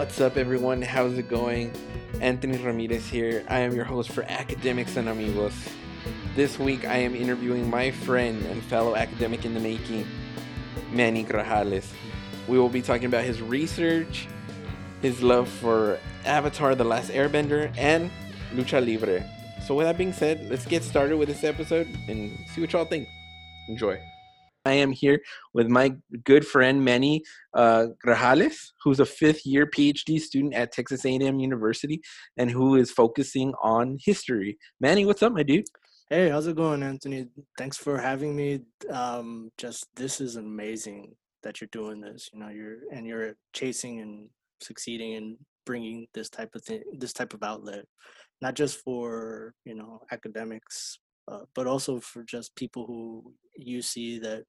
What's up, everyone? How's it going? Anthony Ramirez here. I am your host for Academics and Amigos. This week, I am interviewing my friend and fellow academic in the making, Manny Grajales. We will be talking about his research, his love for Avatar The Last Airbender, and Lucha Libre. So, with that being said, let's get started with this episode and see what y'all think. Enjoy. I am here with my good friend Manny uh, Grajales, who's a fifth year PhD student at Texas A&M University and who is focusing on history. Manny, what's up, my dude? Hey, how's it going, Anthony? Thanks for having me. Um, just this is amazing that you're doing this. You know, you're and you're chasing and succeeding in bringing this type of thing, this type of outlet, not just for you know academics, uh, but also for just people who you see that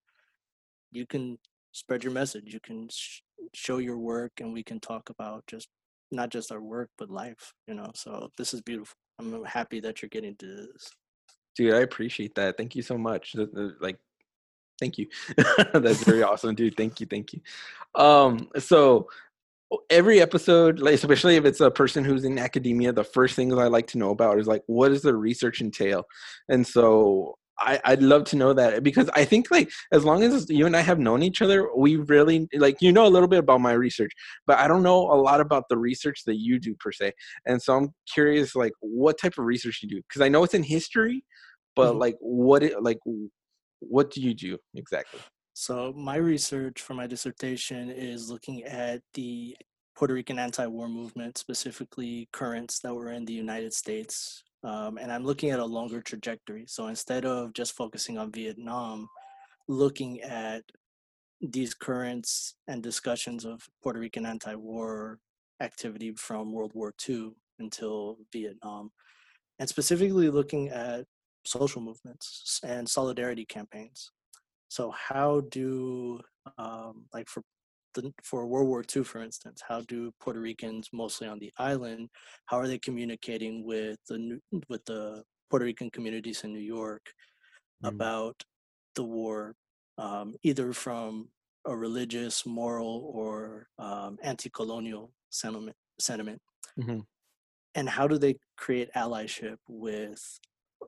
you can spread your message. You can sh- show your work, and we can talk about just not just our work but life. You know, so this is beautiful. I'm happy that you're getting to this. Dude, I appreciate that. Thank you so much. Like, thank you. That's very awesome, dude. Thank you, thank you. Um, so every episode, like especially if it's a person who's in academia, the first things I like to know about is like what does the research entail? And so I, I'd love to know that because I think like as long as you and I have known each other, we really like you know a little bit about my research, but I don't know a lot about the research that you do per se. And so I'm curious like what type of research you do because I know it's in history, but mm-hmm. like what it, like what do you do exactly? So my research for my dissertation is looking at the Puerto Rican anti-war movement, specifically currents that were in the United States um, and I'm looking at a longer trajectory. So instead of just focusing on Vietnam, looking at these currents and discussions of Puerto Rican anti war activity from World War II until Vietnam, and specifically looking at social movements and solidarity campaigns. So, how do, um, like for the, for World War II, for instance, how do Puerto Ricans, mostly on the island, how are they communicating with the with the Puerto Rican communities in New York mm. about the war, um, either from a religious, moral, or um, anti-colonial sentiment? Sentiment, mm-hmm. and how do they create allyship with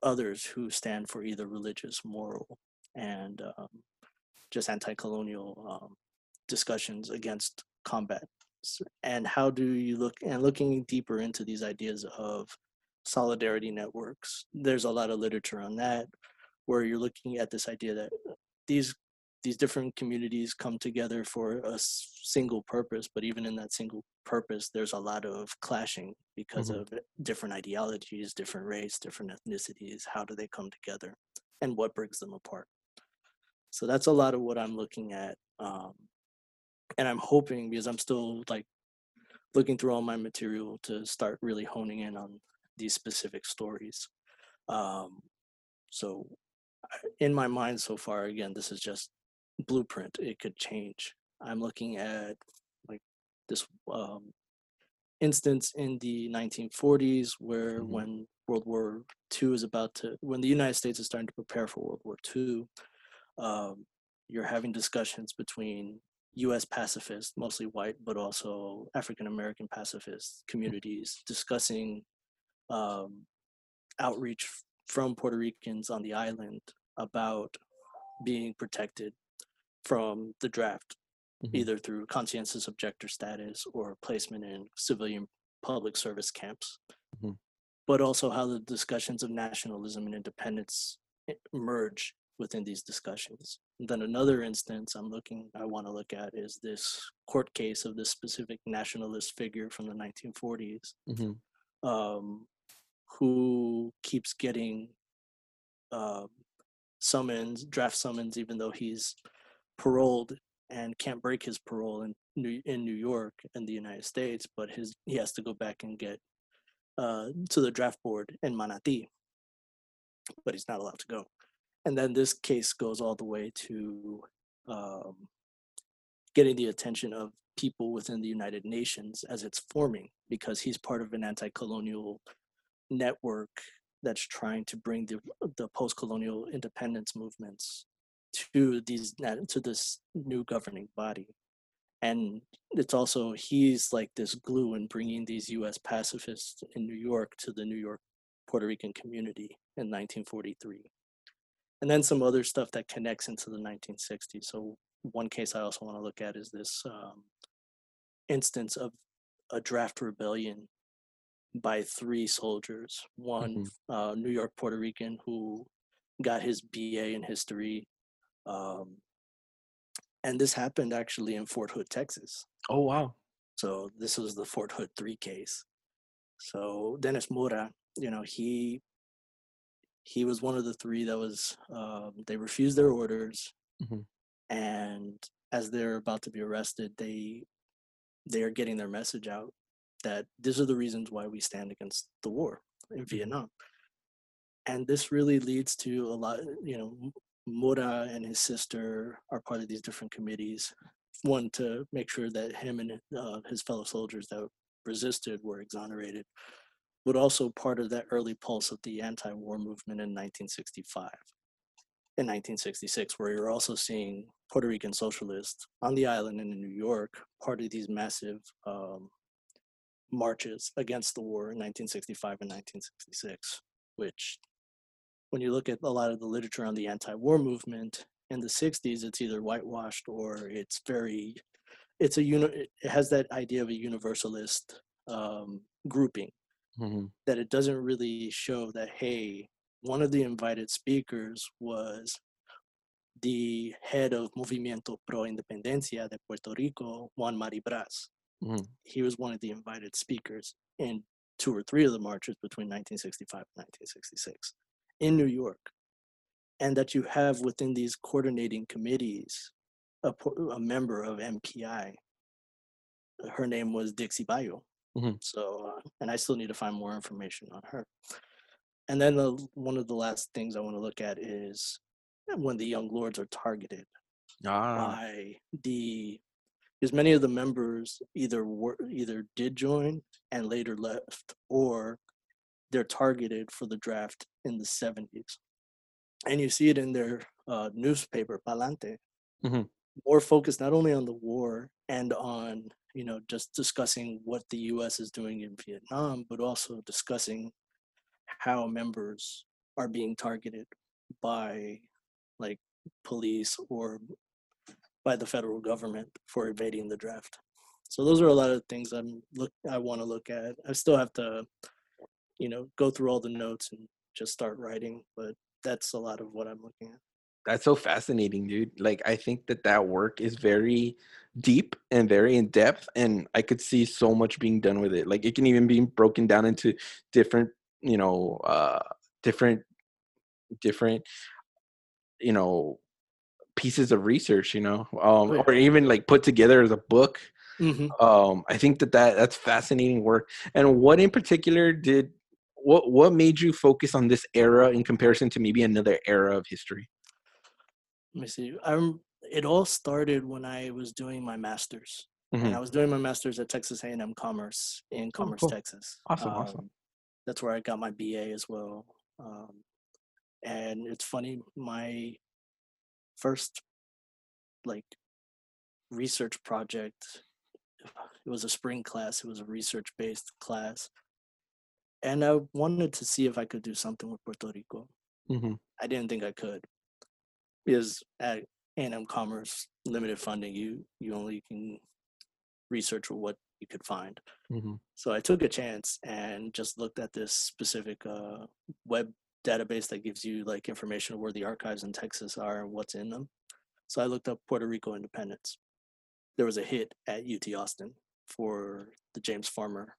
others who stand for either religious, moral, and um, just anti-colonial um, discussions against combat and how do you look and looking deeper into these ideas of solidarity networks there's a lot of literature on that where you're looking at this idea that these these different communities come together for a single purpose but even in that single purpose there's a lot of clashing because mm-hmm. of different ideologies different race different ethnicities how do they come together and what brings them apart so that's a lot of what i'm looking at um, and I'm hoping because I'm still like looking through all my material to start really honing in on these specific stories. Um, so, in my mind so far, again, this is just blueprint. It could change. I'm looking at like this um, instance in the 1940s where mm-hmm. when World War II is about to, when the United States is starting to prepare for World War II, um, you're having discussions between US pacifists, mostly white, but also African American pacifist communities discussing um, outreach from Puerto Ricans on the island about being protected from the draft, mm-hmm. either through conscientious objector status or placement in civilian public service camps. Mm-hmm. But also how the discussions of nationalism and independence merge within these discussions. And then another instance I'm looking, I want to look at is this court case of this specific nationalist figure from the 1940s, mm-hmm. um, who keeps getting uh, summons, draft summons, even though he's paroled and can't break his parole in New, in New York in the United States, but his he has to go back and get uh, to the draft board in Manatí, but he's not allowed to go and then this case goes all the way to um, getting the attention of people within the United Nations as it's forming, because he's part of an anti-colonial network that's trying to bring the the post-colonial independence movements to these to this new governing body, and it's also he's like this glue in bringing these U.S. pacifists in New York to the New York Puerto Rican community in 1943, and then some other stuff that connects into the 1960s. So one case I also want to look at is this um, instance of a draft rebellion by three soldiers. One Mhm. uh, New York Puerto Rican who got his BA in history. Um, and this happened actually in Fort Hood, Texas. Oh wow. So this was the Fort Hood 3 case. So Dennis Mora, you know, he he was one of the three that was um, they refused their orders Mhm. and as they're about to be arrested they they are getting their message out that these are the reasons why we stand against the war in Vietnam. And this really leads to a lot, you know, M- Mora and his sister are part of these different committees. One to make sure that him and uh, his fellow soldiers that resisted were exonerated, but also part of that early pulse of the anti-war movement in 1965. In 1966, where you're also seeing Puerto Rican socialists on the island and in New York, part of these massive um, marches against the war in 1965 and 1966, which when you look at a lot of the literature on the anti-war movement in the 60s, it's either whitewashed or it's very, it's a uni- it has that idea of a universalist um, grouping Mhm. that it doesn't really show that hey, one of the invited speakers was the head of Movimiento Pro Independencia de Puerto Rico, Juan Mari Brás Mhm. he was one of the invited speakers in two or three of the marches between 1965 and 1966 in New York. And that you have within these coordinating committees a, a member of MPI. Her name was Dixie Bayo. Mhm. So, uh, and I still need to find more information on her. And then the, one of the last things I want to look at is when the young lords are targeted Ah. by the because many of the members either were either did join and later left or they're targeted for the draft in the 70s and you see it in their uh, newspaper palante Mhm. more focused not only on the war and on you know just discussing what the us is doing in vietnam but also discussing how members are being targeted by like police or by the federal government for evading the draft. So those are a lot of things I'm look I want to look at. I still have to, you know, go through all the notes and just start writing, but that's a lot of what I'm looking at. That's so fascinating, dude. Like, I think that that work is very deep and very in depth, and I could see so much being done with it. Like, it can even be broken down into different, you know, uh, different, different, you know, pieces of research. You know, um, Oh, yeah. or even like put together as a book. Mhm. Um, I think that that that's fascinating work. And what in particular did what what made you focus on this era in comparison to maybe another era of history? Let me see. I'm. It all started when I was doing my master's, and Mhm. I was doing my master's at Texas A&M Commerce in Commerce, cool. Texas. Awesome, awesome. Um, That's where I got my BA as well. Um, and it's funny, my first like research project, it was a spring class. It was a research based class, and I wanted to see if I could do something with Puerto Rico. Mhm. I didn't think I could because at A&M Commerce limited funding, you you only can research what you could find. Mhm. So I took a chance and just looked at this specific uh, web database that gives you like information of where the archives in Texas are and what's in them. So I looked up Puerto Rico independence. There was a hit at UT Austin for the James Farmer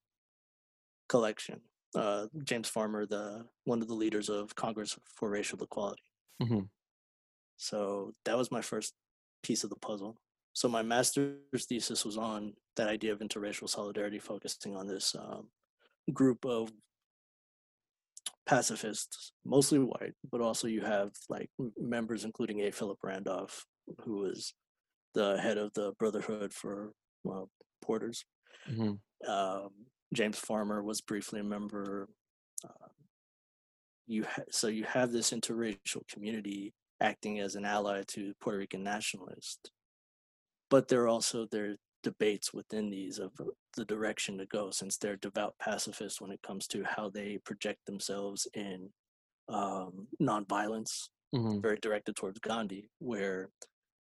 collection. Uh, James Farmer, the one of the leaders of Congress for Racial Equality. Mhm. So that was my first piece of the puzzle. So my master's thesis was on that idea of interracial solidarity, focusing on this um, group of pacifists, mostly white, but also you have like members, including A. Philip Randolph, who was the head of the Brotherhood for well, Porters. Mhm. Um, James Farmer was briefly a member. Um, you ha- so you have this interracial community acting as an ally to Puerto Rican nationalists, but there are also they're debates within these of the direction to go since they're devout pacifists when it comes to how they project themselves in um, nonviolence, hmm very directed towards Gandhi, where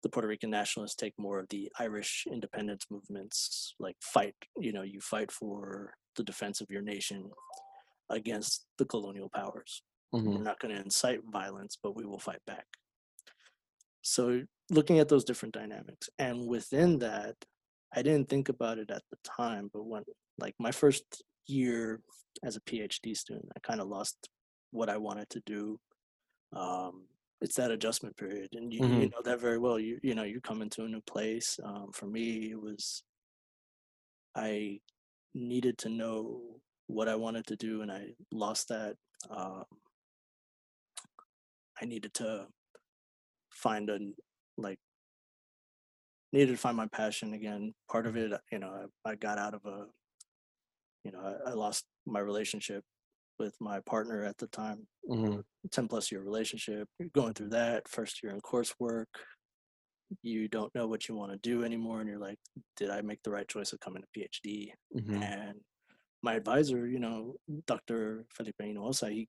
the Puerto Rican nationalists take more of the Irish independence movements, like fight, you know, you fight for the defense of your nation against the colonial powers. Hmm We're not going to incite violence, but we will fight back. So, looking at those different dynamics, and within that, I didn't think about it at the time, but when, like, my first year as a PhD student, I kind of lost what I wanted to do. Um, it's that adjustment period, and you, you Mhm. know that very well. You you know you come into a new place. Um, for me, it was I needed to know what I wanted to do, and I lost that. Um, I needed to find a like needed to find my passion again. Part of it, you know, I, I got out of a, you know, I, I lost my relationship with my partner at the time, hmm 10 plus year relationship. You're going through that first year in coursework. You don't know what you want to do anymore. And you're like, did I make the right choice of coming to PhD? hmm And my advisor, you know, Dr. Felipe Hinojosa, he,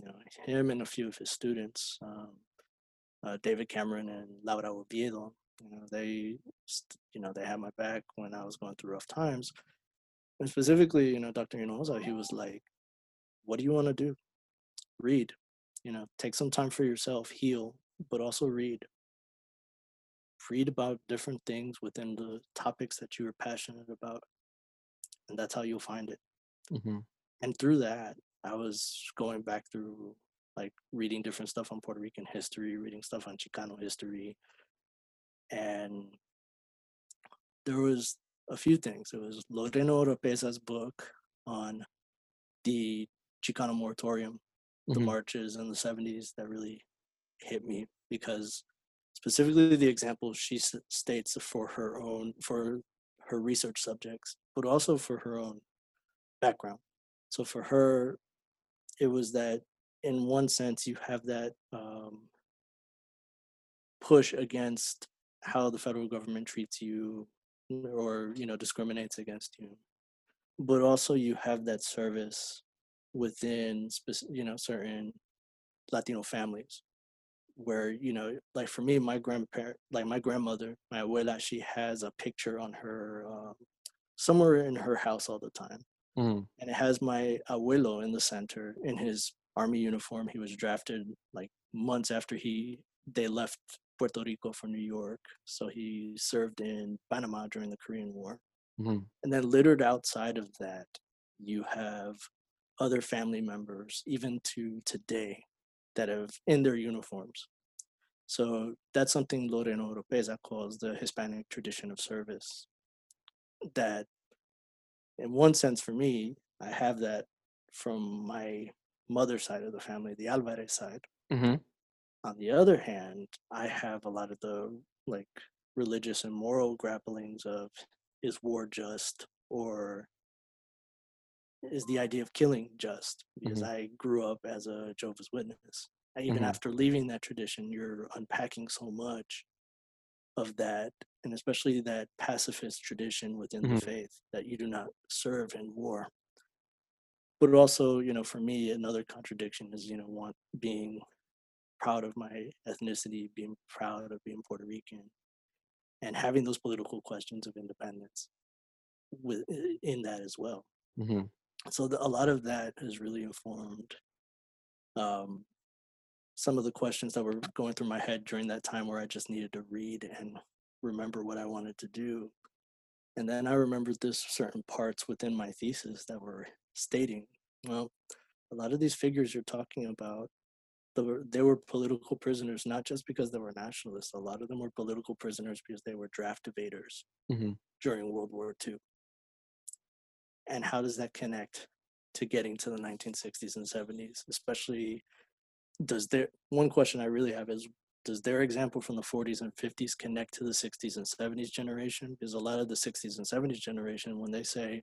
you know, him and a few of his students, um, uh, David Cameron and Laura Oviedo, you know, they, you know, they had my back when I was going through rough times. And specifically, you know, Dr. Hinojosa, he was like, what do you want to do? Read, you know, take some time for yourself, heal, but also read. Read about different things within the topics that you are passionate about. And that's how you'll find it hmm and through that i was going back through like reading different stuff on puerto rican history reading stuff on chicano history and there was a few things it was Lorena Oropeza's book on the chicano moratorium the Mhm. marches in the 70s that really hit me because specifically the example she s- states for her own for her research subjects but also for her own background so for her it was that in one sense you have that um, push against how the federal government treats you or you know discriminates against you. But also you have that service within you know certain latino families where you know like for me my grandparent like my grandmother my abuela she has a picture on her um, somewhere in her house all the time hmm and it has my abuelo in the center in his army uniform. He was drafted like months after he they left Puerto Rico for New York, so he served in Panama during the Korean War. hmm And then littered outside of that, you have other family members, even to today, that have in their uniforms. So that's something Lorena Oropeza calls the Hispanic tradition of service. That, in one sense, for me, I have that from my mother's side of the family, the Alvarez side. hmm On the other hand, I have a lot of the like religious and moral grapplings of is war just or is the idea of killing just because Mhm. I grew up as a Jehovah's Witness. And even Mhm. after leaving that tradition, you're unpacking so much of that, and especially that pacifist tradition within Mhm. the faith that you do not serve in war. But also, you know, for me, another contradiction is, you know, want being proud of my ethnicity, being proud of being Puerto Rican, and having those political questions of independence with in that as well hmm so the, a lot of that has really informed um, some of the questions that were going through my head during that time where I just needed to read and remember what I wanted to do. And then I remembered this certain parts within my thesis that were stating, well, a lot of these figures you're talking about, they were, they were political prisoners, not just because they were nationalists. A lot of them were political prisoners because they were draft evaders hmm during World War II. And how does that connect to getting to the 1960s and 70s? Especially, does their one question I really have is does their example from the 40s and 50s connect to the 60s and 70s generation? Because a lot of the 60s and 70s generation, when they say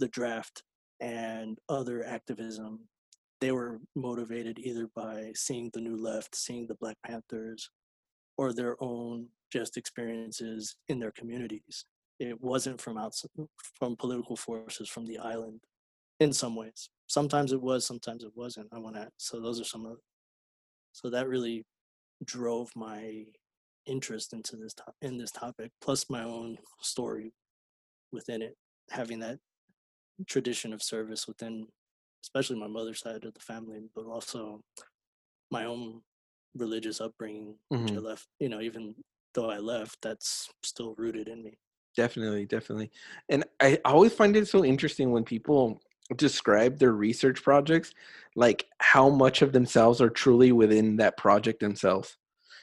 the draft and other activism, they were motivated either by seeing the new left, seeing the Black Panthers, or their own just experiences in their communities. It wasn't from outside from political forces from the island in some ways. Sometimes it was sometimes it wasn't i want to so those are some of so that really drove my interest into this top in this topic plus my own story within it having that tradition of service within especially my mother's side of the family but also my own religious upbringing which i Mhm. left you know even though i left that's still rooted in me Definitely, definitely. And I always find it so interesting when people describe their research projects, like how much of themselves are truly within that project themselves.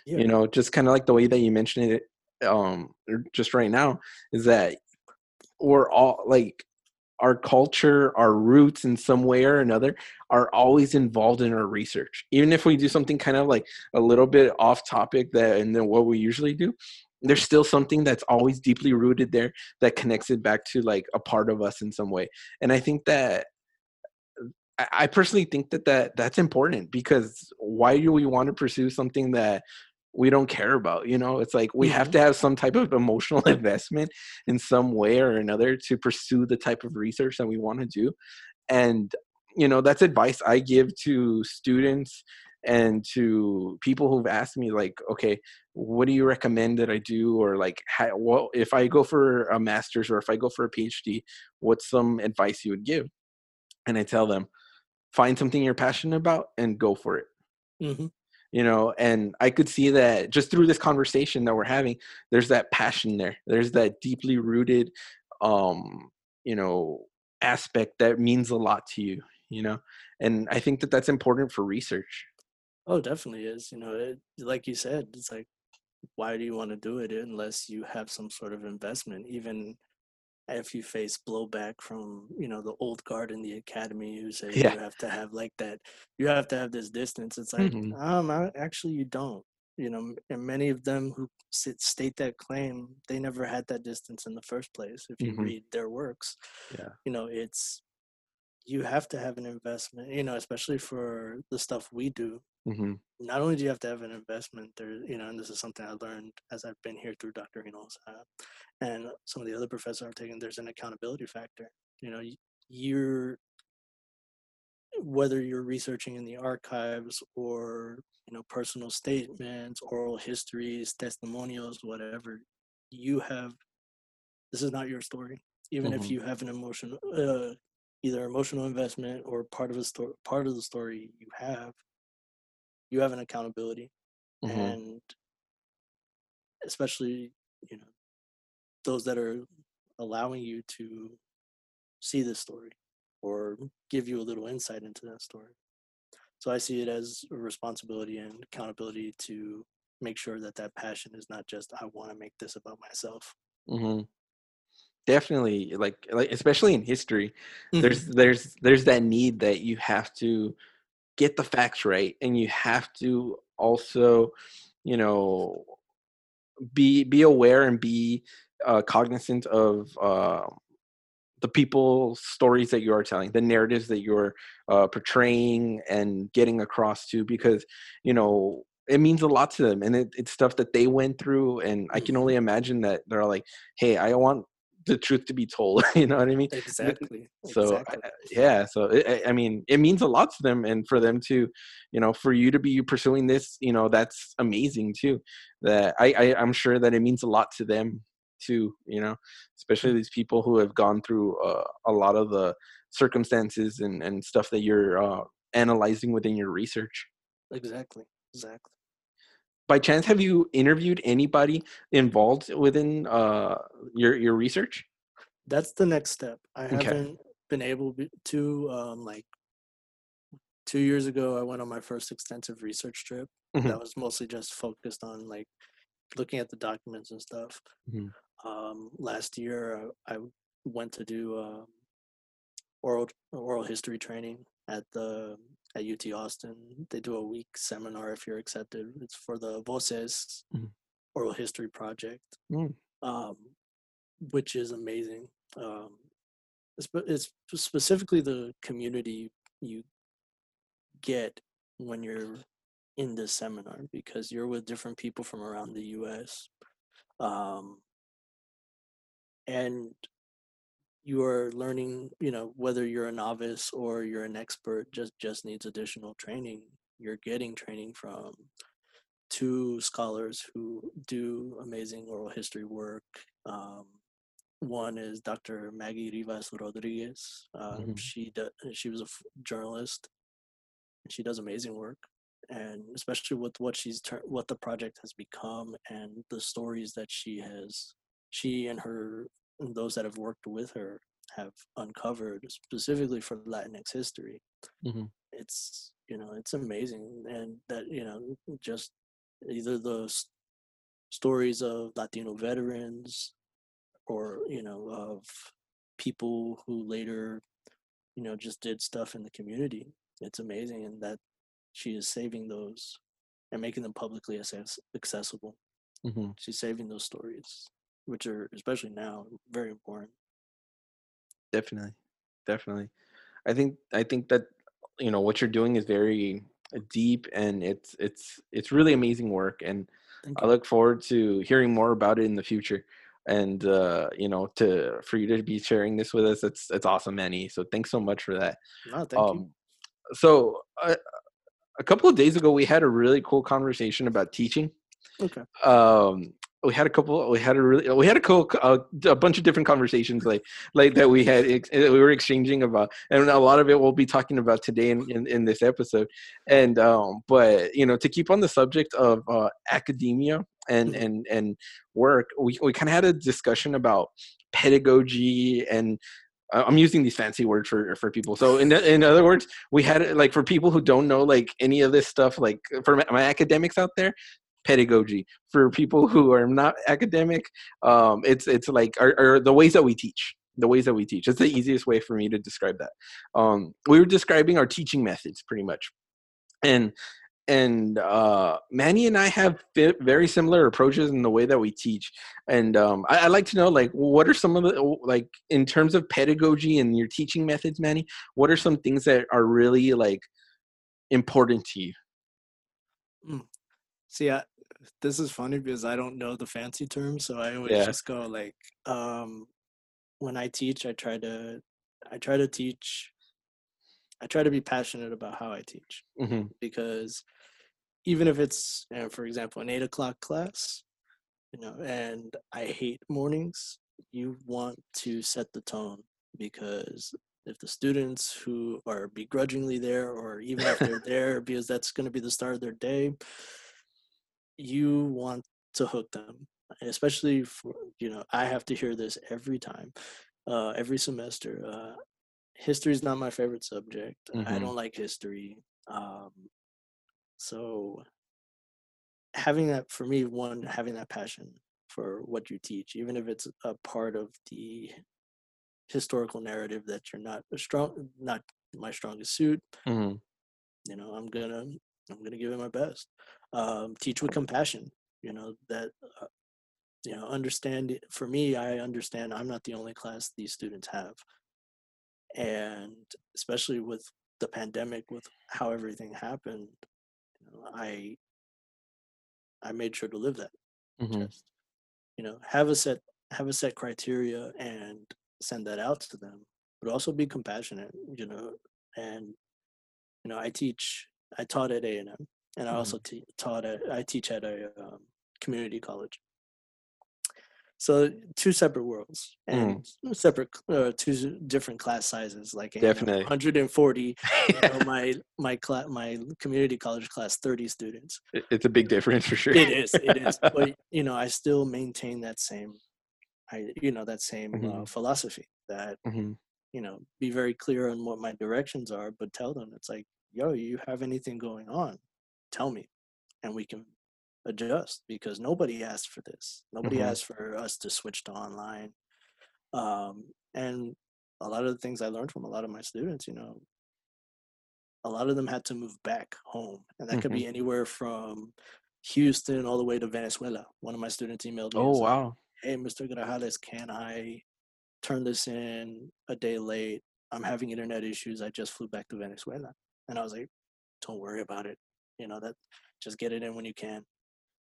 yeah You know, just kind of like the way that you mentioned it um er, just right now is that we're all like our culture, our roots in some way or another are always involved in our research. Even if we do something kind of like a little bit off topic that and then what we usually do, there's still something that's always deeply rooted there that connects it back to like a part of us in some way. And I think that I personally think that, that that's important because why do we want to pursue something that we don't care about? You know, it's like we have hmm to have some type of emotional investment in some way or another to pursue the type of research that we want to do. And, you know, that's advice I give to students and to people who've asked me, like, okay, what do you recommend that I do? Or like, how, what, if I go for a master's or if I go for a PhD, what's some advice you would give? And I tell them, find something you're passionate about and go for it. Hmm you know and i could see that just through this conversation that we're having there's that passion there. There's that deeply rooted um you know aspect that means a lot to you you know? And i think that that's important for research oh definitely is you know it, like you said it's like why do you want to do it unless you have some sort of investment? Even if you face blowback from you know the old guard in the academy who say yeah. you have to have like that you have to have this distance it's like hmm um I- actually you don't you know and many of them who sit, state that claim they never had that distance in the first place if you hmm read their works. Yeah. You know it's you have to have an investment you know especially for the stuff we do hmm not only do you have to have an investment there you know and this is something i learned as i've been here through dr Hino's, uh, and some of the other professors i've taken there's an accountability factor. You know you're whether you're researching in the archives or you know personal statements oral histories testimonials whatever you have this is not your story. Even if hmm you have an emotional uh, either emotional investment or part of a story part of the story you have you have an accountability hmm and especially you know those that are allowing you to see this story or give you a little insight into that story. So i see it as a responsibility and accountability to make sure that that passion is not just i want to make this about myself. Hmm definitely like like especially in history hmm there's there's there's that need that you have to get the facts right and you have to also you know be be aware and be uh, cognizant of uh, the people's stories that you are telling the narratives that you're uh, portraying and getting across to because you know it means a lot to them and it, it's stuff that they went through and i can only imagine that they're like hey i want the truth to be told you know what i mean? Exactly so exactly. I- yeah so it, I mean it means a lot to them and for them to you know for you to be pursuing this you know that's amazing too that I, I i'm sure that it means a lot to them too you know especially these people who have gone through uh, a lot of the circumstances and and stuff that you're uh, analyzing within your research. Exactly exactly by chance have you interviewed anybody involved within uh your your research? That's the next step. I okay. haven't been able to um like two years ago i went on my first extensive research trip hmm that was mostly just focused on like looking at the documents and stuff. Hmm um last year i, I went to do um oral oral history training at the at ut austin they do a week seminar if you're accepted it's for the voces Mhm. oral history project mm um which is amazing um it's, it's specifically the community you get when you're in this seminar because you're with different people from around the US. Um, and you are learning you know whether you're a novice or you're an expert just just needs additional training you're getting training from two scholars who do amazing oral history work um, one is Dr. Maggie Rivas Rodriguez. Um, Mhm. She do, she was a f- journalist. and She does amazing work, and especially with what she's tur- what the project has become and the stories that she has, she and her those that have worked with her have uncovered specifically for Latinx history. Mhm. It's you know it's amazing, and that you know just either the s- stories of Latino veterans or you know of people who later you know just did stuff in the community it's amazing and that she is saving those and making them publicly access- accessible hmm she's saving those stories which are especially now very important Definitely, definitely. I think I think that you know what you're doing is very uh, deep and it's it's it's really amazing work and I look forward to hearing more about it in the future. And uh, you know, to for you to be sharing this with us, it's it's awesome, Manny. So thanks so much for that. no thank you Um, so uh, a couple of days ago, we had a really cool conversation about teaching. okay Um, we had a couple. We had a really. We had a cool, uh, a bunch of different conversations like like that we had. ex- uh, We were exchanging about, and a lot of it we'll be talking about today in in, in this episode. And um, but you know, to keep on the subject of uh, academia and Mhm. and and work, we we kind of had a discussion about pedagogy and I- I'm using these fancy words for for people. So in in other words, we had it, like for people who don't know like any of this stuff, like for my academics out there, pedagogy. For people who are not academic, um, it's it's like are, the ways that we teach. The ways that we teach. It's the easiest way for me to describe that. Um, we were describing our teaching methods pretty much, and and uh, Manny and I have very similar approaches in the way that we teach. And um, I, I'd like to know, like, what are some of the like in terms of pedagogy and your teaching methods, Manny? What are some things that are really like important to you? see I, this is funny because i don't know the fancy terms so i always Yeah. just go like um when i teach i try to i try to teach i try to be passionate about how i teach hmm because even if it's you know, for example an eight o'clock class you know and i hate mornings you want to set the tone because if the students who are begrudgingly there or even if they're there because that's going to be the start of their day you want to hook them especially for you know i have to hear this every time uh every semester uh history is not my favorite subject i Mhm. don't like history um so having that for me one having that passion for what you teach even if it's a part of the historical narrative that you're not a strong not my strongest suit hmm you know i'm gonna i'm gonna give it my best. Um teach with compassion you know that uh, you know understand for me i understand i'm not the only class these students have. And especially with the pandemic with how everything happened you know, i i made sure to live that hmm just you know have a set have a set criteria and send that out to them but also be compassionate you know and you know i teach i taught at a&m and i Mhm. also te- taught at i teach at a um, community college so two separate worlds and separate uh, two different class sizes like Definitely. 140 you know, my my class my community college class 30 students It's a big difference for sure. it is it is but you know i still maintain that same i you know that same uh, Mhm. philosophy that hmm you know be very clear on what my directions are but tell them it's like yo you have anything going on? Tell me. And we can adjust because nobody asked for this. Nobody Mhm. asked for us to switch to online. Um and a lot of the things i learned from a lot of my students you know a lot of them had to move back home and that could Mm-hmm. be anywhere from houston all the way to venezuela. One of my students emailed me Oh like, wow. hey mr grajales can i turn this in a day late? I'm having internet issues. I just flew back to venezuela and i was like don't worry about it you know that just get it in when you can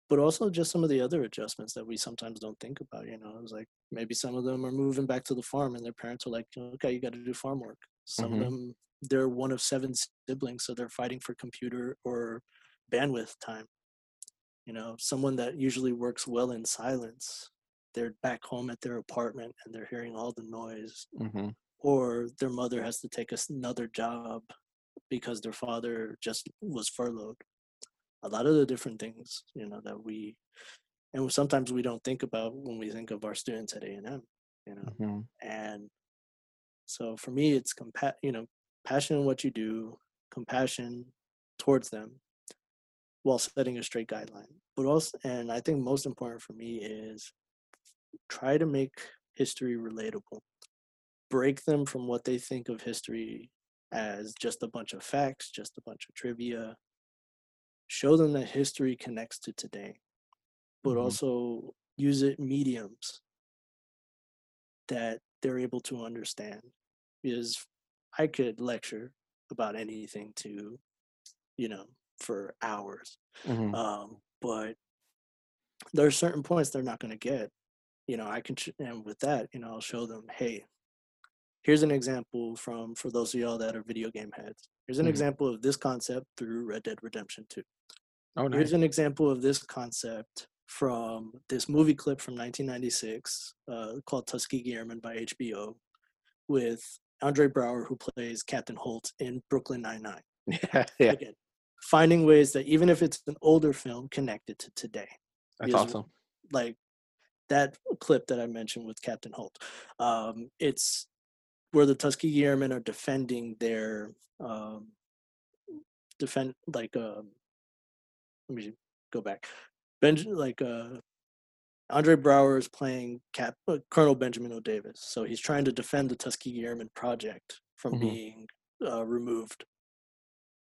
but also just some of the other adjustments that we sometimes don't think about. You know, it's like maybe some of them are moving back to the farm, and their parents are like, "Okay, you got to do farm work." Some Mhm. of them, they're one of seven siblings, so they're fighting for computer or bandwidth time. You know, someone that usually works well in silence, they're back home at their apartment and they're hearing all the noise, hmm or their mother has to take another job because their father just was furloughed. A lot of the different things, you know, that we and sometimes we don't think about when we think of our students at A&M, you know. hmm And so for me, it's compa- you know, passion in what you do, compassion towards them, while setting a straight guideline. But also, and I think most important for me is try to make history relatable. Break them from what they think of history as just a bunch of facts, just a bunch of trivia. Show them that history connects to today, but Mhm. also use it mediums that they're able to understand. Because I could lecture about anything to, you know, for hours. hmm Um, but there are certain points they're not going to get. You know, I can, sh- and with that, you know, I'll show them, hey, here's an example from, for those of y'all that are video game heads, here's an Mhm. example of this concept through Red Dead Redemption 2. Oh, Here's an example of this concept from this movie clip from 1996 uh, called Tuskegee Airmen by HBO with Andre Braugher, who plays Captain Holt in Brooklyn Nine-Nine. Yeah, yeah, Again, finding ways that even if it's an older film, connected to today. that's because awesome. like that clip that I mentioned with Captain Holt. Um, it's where the Tuskegee Airmen are defending their um, defend like um, let me go back. Benj like uh, Andre Braugher is playing Cap uh, Colonel Benjamin O. Davis, so he's trying to defend the Tuskegee Airmen project from Mhm. being uh, removed,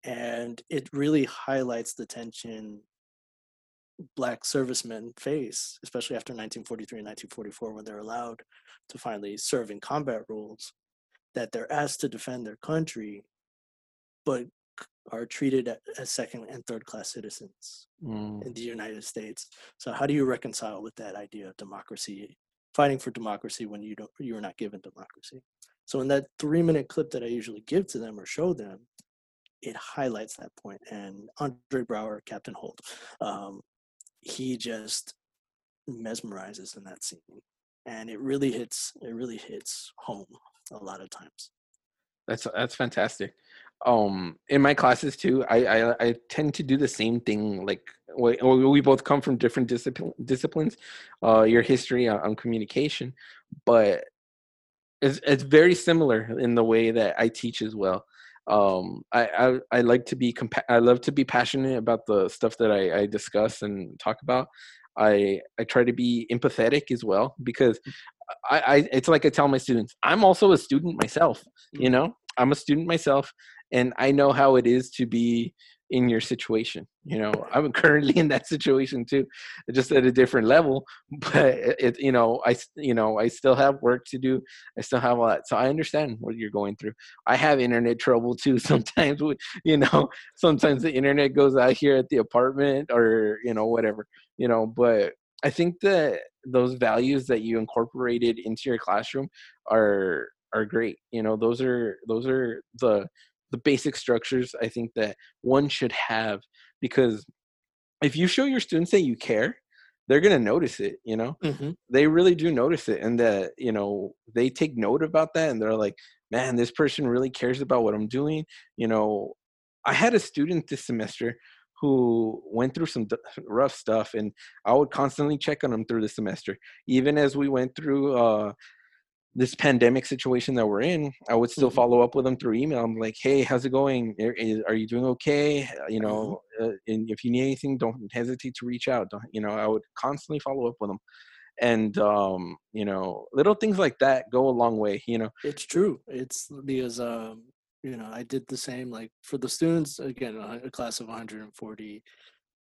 and it really highlights the tension black servicemen face, especially after 1943 and 1944, when they're allowed to finally serve in combat roles, that they're asked to defend their country, but are treated as second and third class citizens Mm. in the United States. So how do you reconcile with that idea of democracy, fighting for democracy when you don't you're not given democracy? So in that three minute clip that I usually give to them or show them, it highlights that point. And Andre Braugher, Captain Holt, um, he just mesmerizes in that scene, and it really hits it really hits home a lot of times. That's that's fantastic. Um, in my classes too, I I, I tend to do the same thing. Like we, we both come from different discipline, disciplines. Uh, your history on, on communication, but it's it's very similar in the way that I teach as well. Um, I I, I like to be compa- I love to be passionate about the stuff that I, I discuss and talk about. I I try to be empathetic as well because I, I it's like I tell my students I'm also a student myself. You Mhm. know I'm a student myself, and I know how it is to be in your situation. You know I'm currently in that situation too, just at a different level. But it, you know I, you know I still have work to do. I still have all that, so I understand what you're going through. I have internet trouble too sometimes. with- You know sometimes the internet goes out here at the apartment or you know whatever you know but i think that those values that you incorporated into your classroom are are great you know those are those are the the basic structures i think that one should have because if you show your students that you care they're going to notice it you know Mhm. they really do notice it and that you know they take note about that and they're like man this person really cares about what i'm doing you know i had a student this semester who went through some rough stuff and i would constantly check on them through the semester. Even as we went through uh this pandemic situation that we're in i would still Mhm. follow up with them through email. I'm like hey how's it going? Are, you doing okay? You know uh, and if you need anything don't hesitate to reach out. Don't, you know i would constantly follow up with them." and um you know little things like that go a long way you know? It's true. It's because um, you know I did the same. Like for the students, again, a class of 140.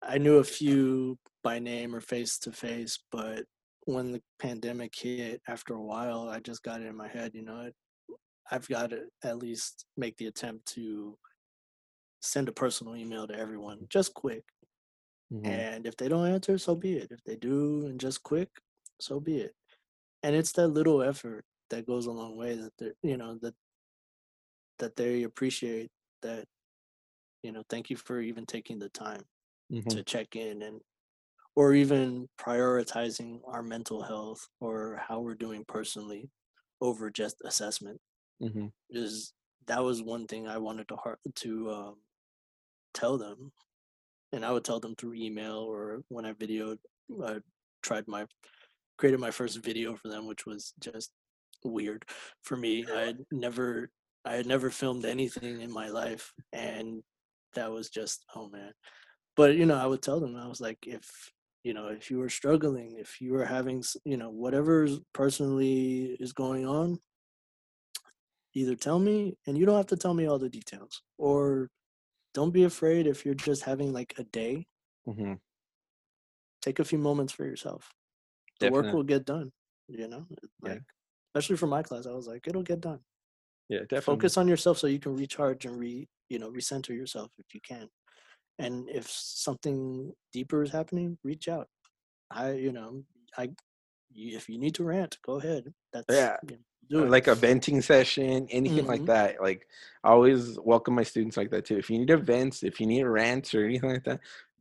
I knew a few by name or face to face, but when the pandemic hit, after a while, I just got it in my head. You know, I've got to at least make the attempt to send a personal email to everyone, just quick, Mhm. And if they don't answer, so be it. If they do and just quick, so be it. And it's that little effort that goes a long way that they're, you know, that that they appreciate that, you know, thank you for even taking the time Mhm. to check in and or even prioritizing our mental health or how we're doing personally over just assessment Mhm. is that was one thing I wanted to heart to um, tell them, and I would tell them through email or when I videoed. I tried my created my first video for them, which was just weird for me. I had never I had never filmed anything in my life, and that was just oh man. But you know, I would tell them I was like, if you know, if you were struggling, if you were having, you know, whatever personally is going on, either tell me and you don't have to tell me all the details or don't be afraid if you're just having like a day Mhm. take a few moments for yourself the work will get done you know Yeah. like especially for my class i was like it'll get done Yeah, definitely. focus on yourself so you can recharge and re you know recenter yourself if you can and if something deeper is happening reach out i you know i if you need to rant go ahead that's Yeah. you know, do like a venting session, anything like Mhm. that. Like I always welcome my students like that too. If you need events, if you need rants or anything like that,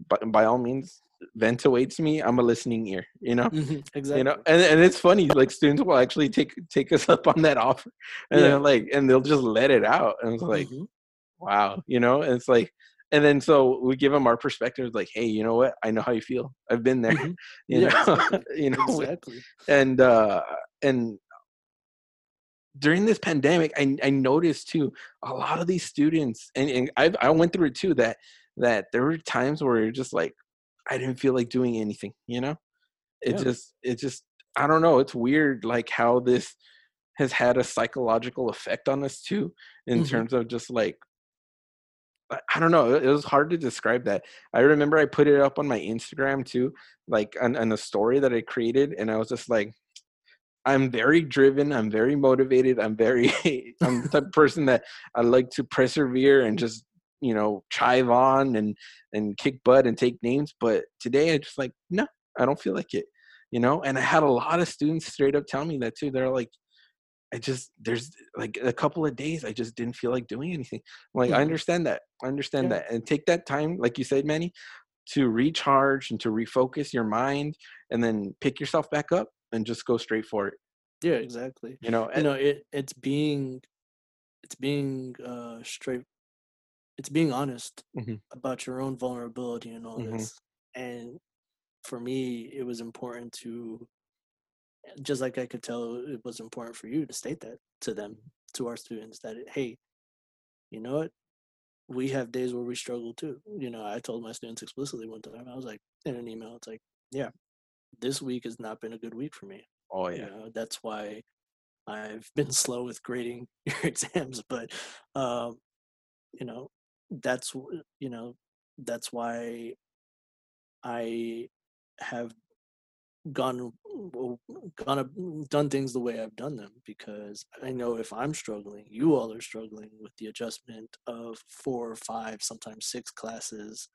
but by all means, vent awaits me. I'm a listening ear. You know, Mhm, exactly you know, and and it's funny. Like students will actually take take us up on that offer, and Yeah. like, and they'll just let it out, and it's like, Mhm. wow, you know, and it's like. And then so we give them our perspective, like, hey, you know what? I know how you feel. I've been there. Mhm. You Yeah, know, exactly. you know, exactly and uh and during this pandemic i i noticed too a lot of these students and, and i i went through it too that that there were times where you're just like i didn't feel like doing anything you know it Yeah. just it just i don't know it's weird like how this has had a psychological effect on us too in Mhm. terms of just like I- don't know. It was hard to describe that. I remember I put it up on my Instagram too, like on, on a story that I created, and I was just like, I'm very driven. I'm very motivated. I'm very, I'm the type of person that I like to persevere and just, you know, chive on and and kick butt and take names. But today I just like, no, I don't feel like it, you know. And I had a lot of students straight up tell me that too. They're like, I just there's like a couple of days I just didn't feel like doing anything. Like I Mhm. understand that. I understand Yeah. that. And take that time, like you said, Manny, to recharge and to refocus your mind and then pick yourself back up and just go straight for it. Yeah, exactly. You know, You know, it it's being it's being uh straight it's being honest Mhm. about your own vulnerability and all Mhm. this. And for me, it was important to just like I could tell it was important for you to state that to them, to our students, that hey, you know what? We have days where we struggle too. You know, I told my students explicitly one time, I was like in an email, it's like, yeah, this week has not been a good week for me. oh you yeah. know that's why i've been slow with grading your exams but um you know that's you know that's why i have gone gone ab- done things the way i've done them because i know if i'm struggling you all are struggling with the adjustment of four or five sometimes six classes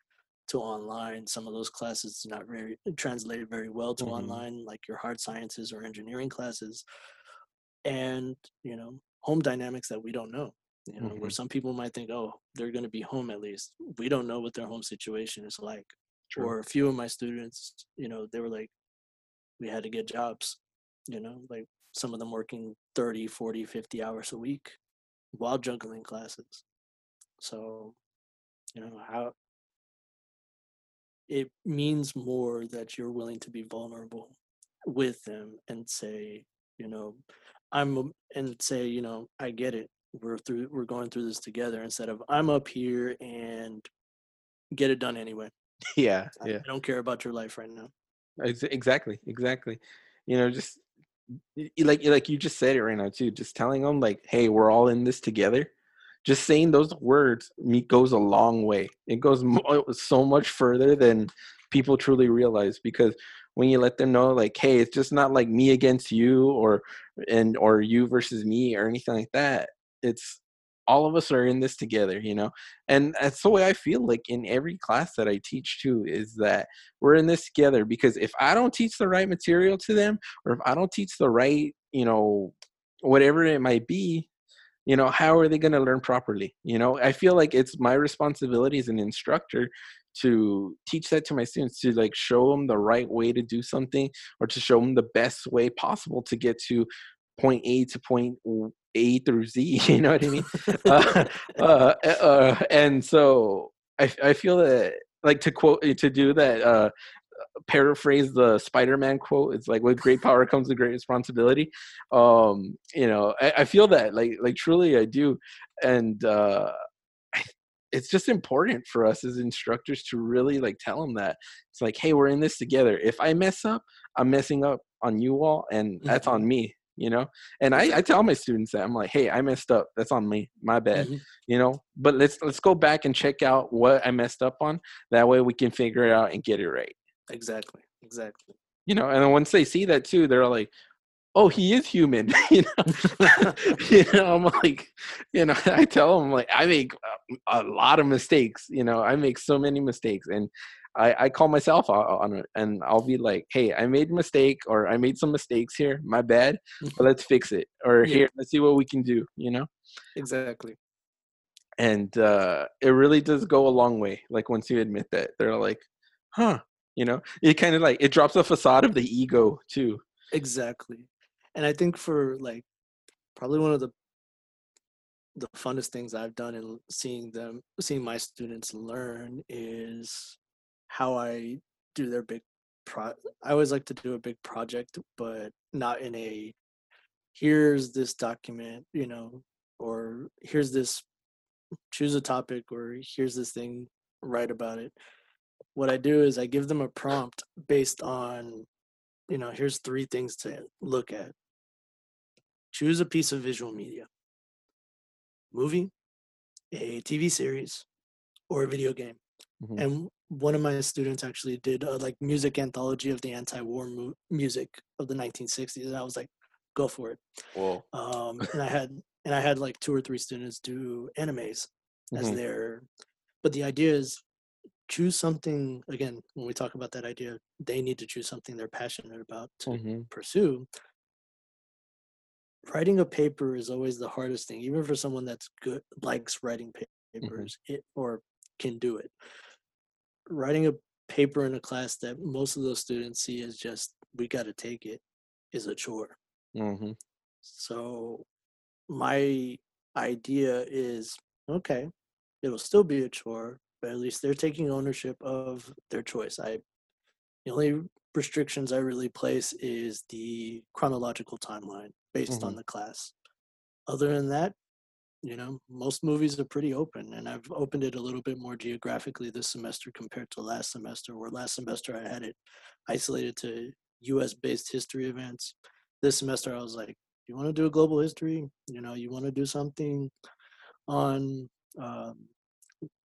to online. Some of those classes do not very translated very well to Mhm. online like your hard sciences or engineering classes. And you know home dynamics that we don't know you know where Mhm. some people might think oh they're going to be home at least we don't know what their home situation is like True. or a few of my students you know they were like we had to get jobs you know like some of them working 30 40 50 hours a week while juggling classes so you know how it means more that you're willing to be vulnerable with them and say you know i'm and say you know i get it we're through we're going through this together instead of i'm up here and get it done anyway yeah, I- yeah. i don't care about your life right now Ex- Exactly, exactly. You know, just like like you just said it right now too. Just telling them like, "Hey, we're all in this together." Just saying those words me goes a long way. It goes oh, so much further than people truly realize because when you let them know like, "Hey, it's just not like me against you or and or you versus me or anything like that." It's all of us are in this together you know? And that's the way i feel like in every class that i teach too is that we're in this together because if i don't teach the right material to them or if i don't teach the right you know whatever it might be you know how are they going to learn properly you know? I feel like it's my responsibility as an instructor to teach that to my students to like show them the right way to do something or to show them the best way possible to get to point a to point a through z you know what i mean? Uh, uh, uh, and so I, I feel that like to quote to do that uh paraphrase the spider-man quote it's like with great power comes with great responsibility. Um you know I, I feel that like like truly i do. And uh it's just important for us as instructors to really like tell them that. It's like hey we're in this together. If i mess up i'm messing up on you all and that's Mm-hmm. on me you know? And I, I tell my students that i'm like hey i messed up. That's on me. My bad Mhm. you know? But let's let's go back and check out what i messed up on. That way we can figure it out and get it right. Exactly. Exactly. you know and then once they see that too they're like oh he is human. You know? You know i'm like you know i tell them like i make a lot of mistakes you know? I make so many mistakes and i i call myself on it and i'll be like hey i made a mistake or i made some mistakes here my bad but let's fix it or Yeah. here let's see what we can do you know exactly. and uh it really does go a long way like once you admit that they're like huh you know it kind of like it drops the facade of the ego too Exactly. And I think for like probably one of the the funnest things I've done in seeing them seeing my students learn is how I do their big pro I always like to do a big project, but not in a here's this document, you know, or here's this choose a topic or here's this thing, write about it. What I do is I give them a prompt based on, you know, here's three things to look at. Choose a piece of visual media. Movie, a TV series, or a video game. Mhm. And one of my students actually did a like music anthology of the anti-war mu- music of the 1960s, and I was like, "Go for it!" Whoa. Um, and I had and I had like two or three students do animes as Mhm. their. But the idea is choose something again when we talk about that idea they need to choose something they're passionate about to Mhm. pursue writing a paper is always the hardest thing even for someone that's good likes writing pa- papers it or can do it writing a paper in a class that most of those students see as just we got to take it is a chore Mhm. so my idea is okay it'll still be a chore but at least they're taking ownership of their choice i the only restrictions i really place is the chronological timeline based on Mhm. the class other than that you know most movies are pretty open and i've opened it a little bit more geographically this semester compared to last semester where last semester i had it isolated to us based history events. This semester i was like you want to do a global history? You know you want to do something on um,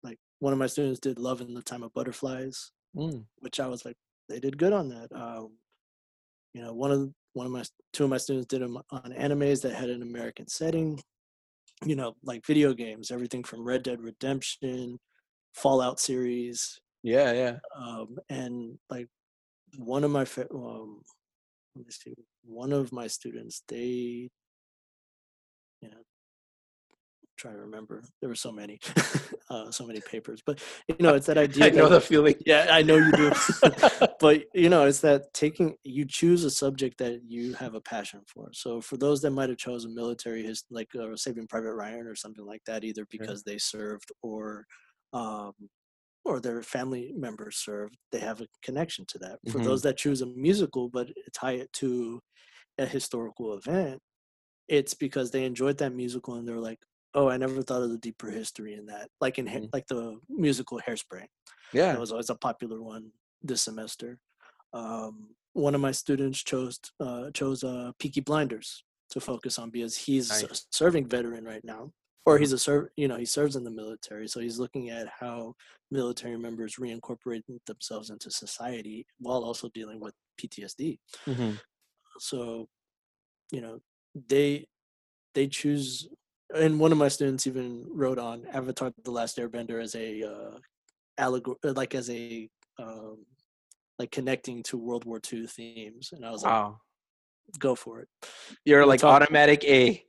like one of my students did love in the time of butterflies Mm. which i was like they did good on that. Um, you know one of one of my two of my students did them on animes that had an american setting you know like video games everything from red dead redemption fallout series Yeah, yeah. um, and like one of my um, let me see one of my students they you know trying to remember. There were so many uh, so many papers but you know it's that idea I know that- the feeling. yeah i know you do. But you know it's that taking you choose a subject that you have a passion for. So for those that might have chosen military his like uh, saving private ryan or something like that either because they served or um or their family members served they have a connection to that. For Mhm. those that choose a musical but tie it to a historical event it's because they enjoyed that musical and they're like oh i never thought of the deeper history in that like in Mhm. like the musical hairspray Yeah. that was always a popular one this semester. Um, one of my students chose uh, chose uh, Peaky Blinders to focus on because he's a serving veteran right now, or he's a serv you know he serves in the military, so he's looking at how military members reincorporate themselves into society while also dealing with PTSD. Mhm. So, you know, they they choose and one of my students even wrote on Avatar: The Last Airbender as a uh, allegory, like as a um, like connecting to World War II themes, and I was like, Wow. go for it. You're We'll like automatic A.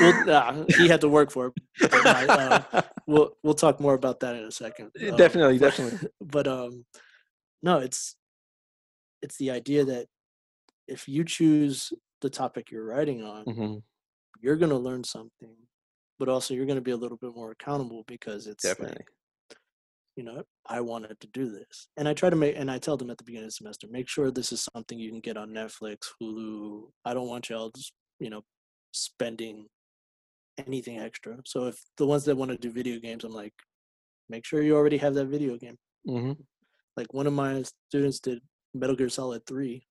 Well, nah, he had to work for it. uh, we'll we'll talk more about that in a second. Um, definitely, definitely. but um no it's it's the idea that if you choose the topic you're writing on Mhm, you're going to learn something but also you're going to be a little bit more accountable because it's like, Definitely. you know i wanted to do this and i try to make and i tell them at the beginning of the semester make sure this is something you can get on netflix hulu i don't want y'all just you know spending anything extra so if the ones that want to do video games i'm like make sure you already have that video game mhm. like one of my students did Metal Gear Solid 3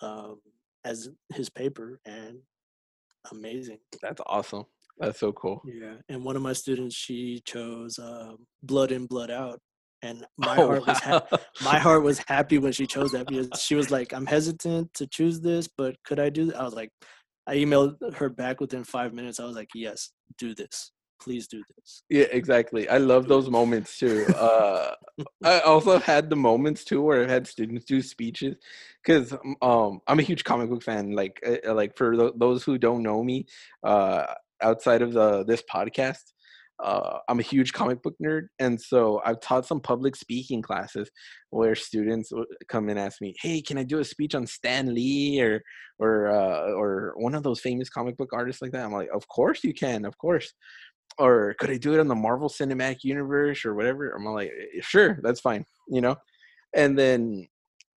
um, as his paper and amazing. That's awesome. That's so cool. Yeah. And one of my students, she chose um, Blood In, Blood Out. And my Oh, heart was ha- my heart was happy when she chose that because she was like, I'm hesitant to choose this, but could I do that? I was like, I emailed her back within five minutes. I was like, yes, do this. Please do this. Yeah, exactly. I love those moments too. Uh, I also had the moments too where I had students do speeches because um, I'm a huge comic book fan. Like, uh, like for th- those who don't know me, uh, outside of the this podcast, uh, I'm a huge comic book nerd, and so I've taught some public speaking classes where students come and ask me, "Hey, can I do a speech on Stan Lee or or uh, or one of those famous comic book artists like that?" I'm like, "Of course you can, of course." or could I do it on the Marvel Cinematic Universe or whatever? I'm like, "Eh, sure, that's fine, you know. And then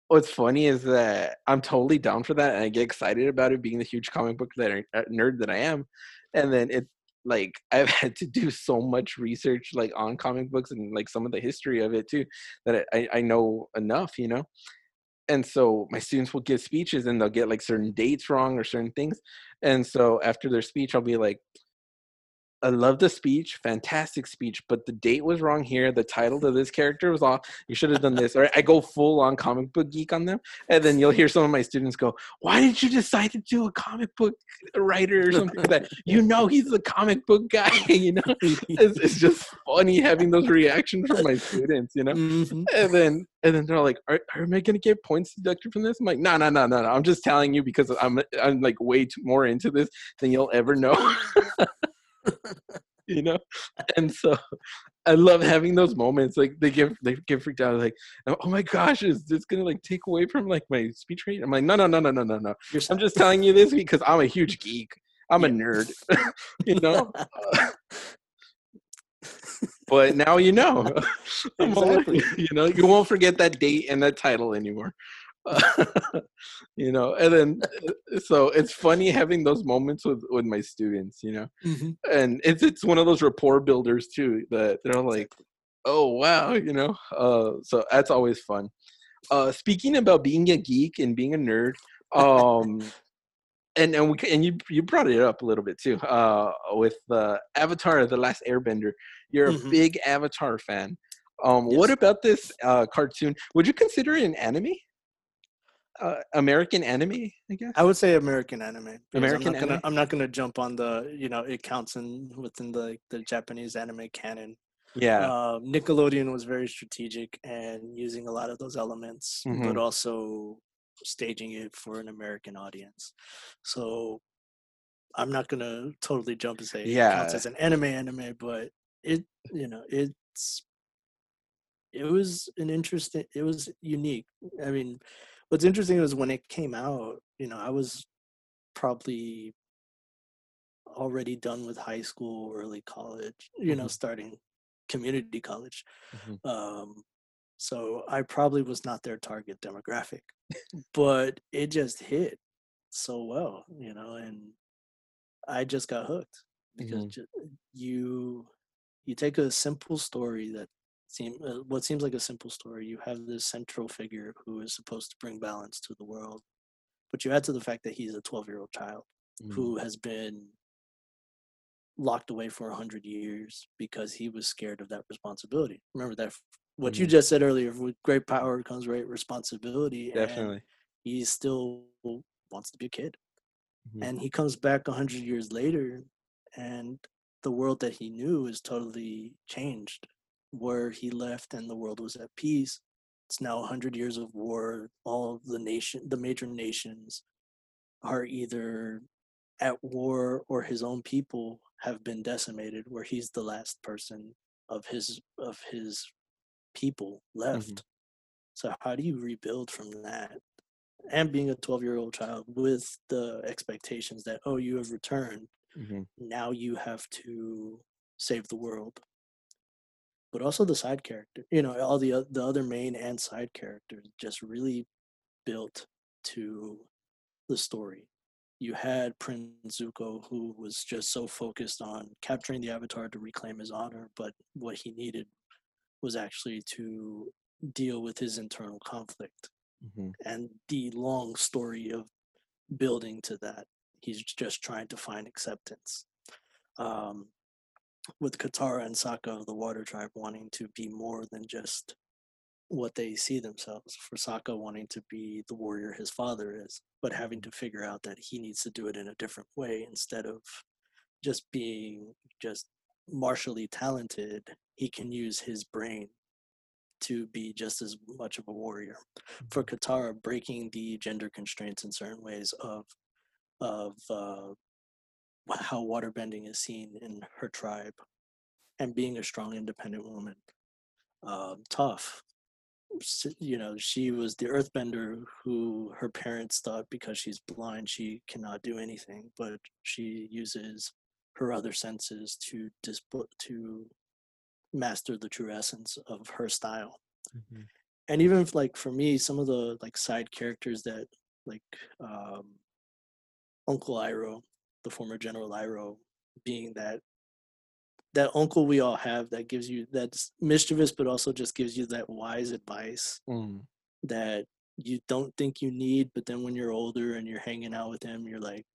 what's funny is that I'm totally down for that, and I get excited about it, being the huge comic book uh, nerd that I am. And then it like I've had to do so much research like on comic books and like some of the history of it too that I, I know enough, you know. And so my students will give speeches and they'll get like certain dates wrong or certain things. And so after their speech, I'll be like, I love the speech, fantastic speech, but the date was wrong here. The title to this character was off. You should have done this. Or I go full on comic book geek on them, and then you'll hear some of my students go, "Why did you decide to do a comic book writer or something like that? You know, he's a comic book guy. You know, it's, it's just funny having those reactions from my students. You know, Mhm. and then and then they're like, "Are, are am I gonna get points deducted from this?" I'm like, "No, no, no, no, no. I'm just telling you because I'm I'm like way too more into this than you'll ever know." you know, and so I love having those moments. Like they get they get freaked out. Like, oh my gosh, is this gonna like take away from like my speech rate? I'm like, no, no, no, no, no, no, no. I'm just telling you this because I'm a huge geek. I'm a nerd, you know. but now you know. I'm all like, Exactly. you know, you won't forget that date and that title anymore. you know, and then uh, so it's funny having those moments with with my students, you know, Mhm. and it's it's one of those rapport builders too that they're like, oh wow, you know, uh, so that's always fun. Uh, speaking about being a geek and being a nerd, um, and and we and you you brought it up a little bit too, uh, with uh, Avatar: The Last Airbender. You're a Mhm. big Avatar fan. Um, what about this uh, cartoon? Would you consider it an anime? Uh, American anime, I guess. I would say American anime. American I'm not gonna anime? I'm not gonna jump on the you know it counts in within the the Japanese anime canon. yeah. Uh, Nickelodeon was very strategic and using a lot of those elements, Mhm. but also staging it for an American audience. So I'm not gonna totally jump and say it counts Yeah. as an anime anime, but it you know it's it was an interesting it was unique. I mean, what's interesting was when it came out, you know, I was probably already done with high school, early college, you know, Mhm. starting community college. Mhm. Um, so I probably was not their target demographic, but it just hit so well, you know, and I just got hooked because Mhm. you you take a simple story that seem uh, what seems like a simple story. You have this central figure who is supposed to bring balance to the world, but you add to the fact that he's a 12 year old child Mm. who has been locked away for 100 years because he was scared of that responsibility. Remember that what you Mhm. just said earlier with great power comes great responsibility. Definitely. he still wants to be a kid. Mhm. And he comes back 100 years later and the world that he knew is totally changed. Where he left and the world was at peace. It's now 100 years of war. All of the nation, the major nations, are either at war or his own people have been decimated. Where he's the last person of his of his people left. Mhm. So how do you rebuild from that? And being a 12 year old child with the expectations that oh you have returned hmm now you have to save the world but also the side character you know all the the other main and side characters just really built to the story you had prince zuko who was just so focused on capturing the avatar to reclaim his honor but what he needed was actually to deal with his internal conflict hmm and the long story of building to that. He's just trying to find acceptance. Um, with Katara and Sokka, the Water Tribe wanting to be more than just what they see themselves. For Sokka wanting to be the warrior his father is, but having mm-hmm. to figure out that he needs to do it in a different way instead of just being just martially talented. He can mm-hmm. use his brain to be just as much of a warrior. For mm-hmm. Katara, breaking the gender constraints in certain ways of of uh, how waterbending is seen in her tribe, and being a strong, independent woman, um, Toph. You know, she was the earthbender who her parents thought because she's blind she cannot do anything, but she uses her other senses to disp- to master the true essence of her style hmm and even if, like for me some of the like side characters that like um uncle iroh the former general iroh being that that uncle we all have that gives you that's mischievous but also just gives you that wise advice mm that you don't think you need but then when you're older and you're hanging out with him you're like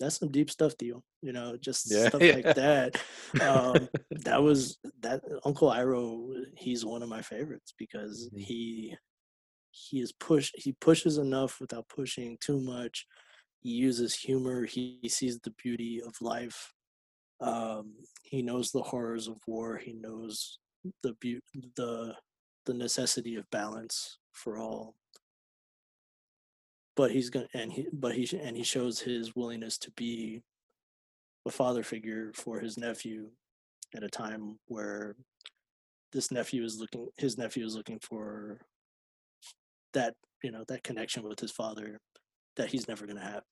that's some deep stuff deal you know just Yeah, stuff yeah. like that um that was that uncle iroh he's one of my favorites because Mhm. he he is push he pushes enough without pushing too much he uses humor he, he sees the beauty of life um he knows the horrors of war he knows the beau- the the necessity of balance for all. But he's gonna and he but he and he shows his willingness to be a father figure for his nephew at a time where this nephew is looking his nephew is looking for that you know that connection with his father that he's never going to have.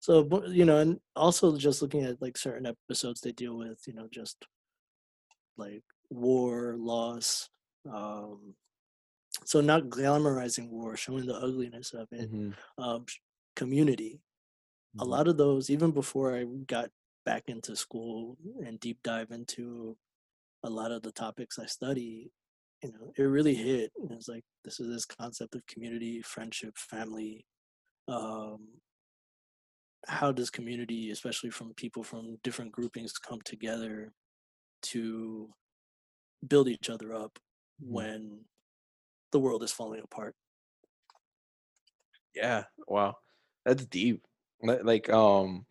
So you know and also just looking at like certain episodes they deal with you know just like war loss um so not glamorizing war showing the ugliness of it hmm um community. A Mhm. lot of those even before i got back into school and deep dive into a lot of the topics i study you know it really hit and it's like this is this concept of community friendship family um how does community especially from people from different groupings come together to build each other up Mhm. when the world is falling apart Yeah. Wow. That's deep. Like, um,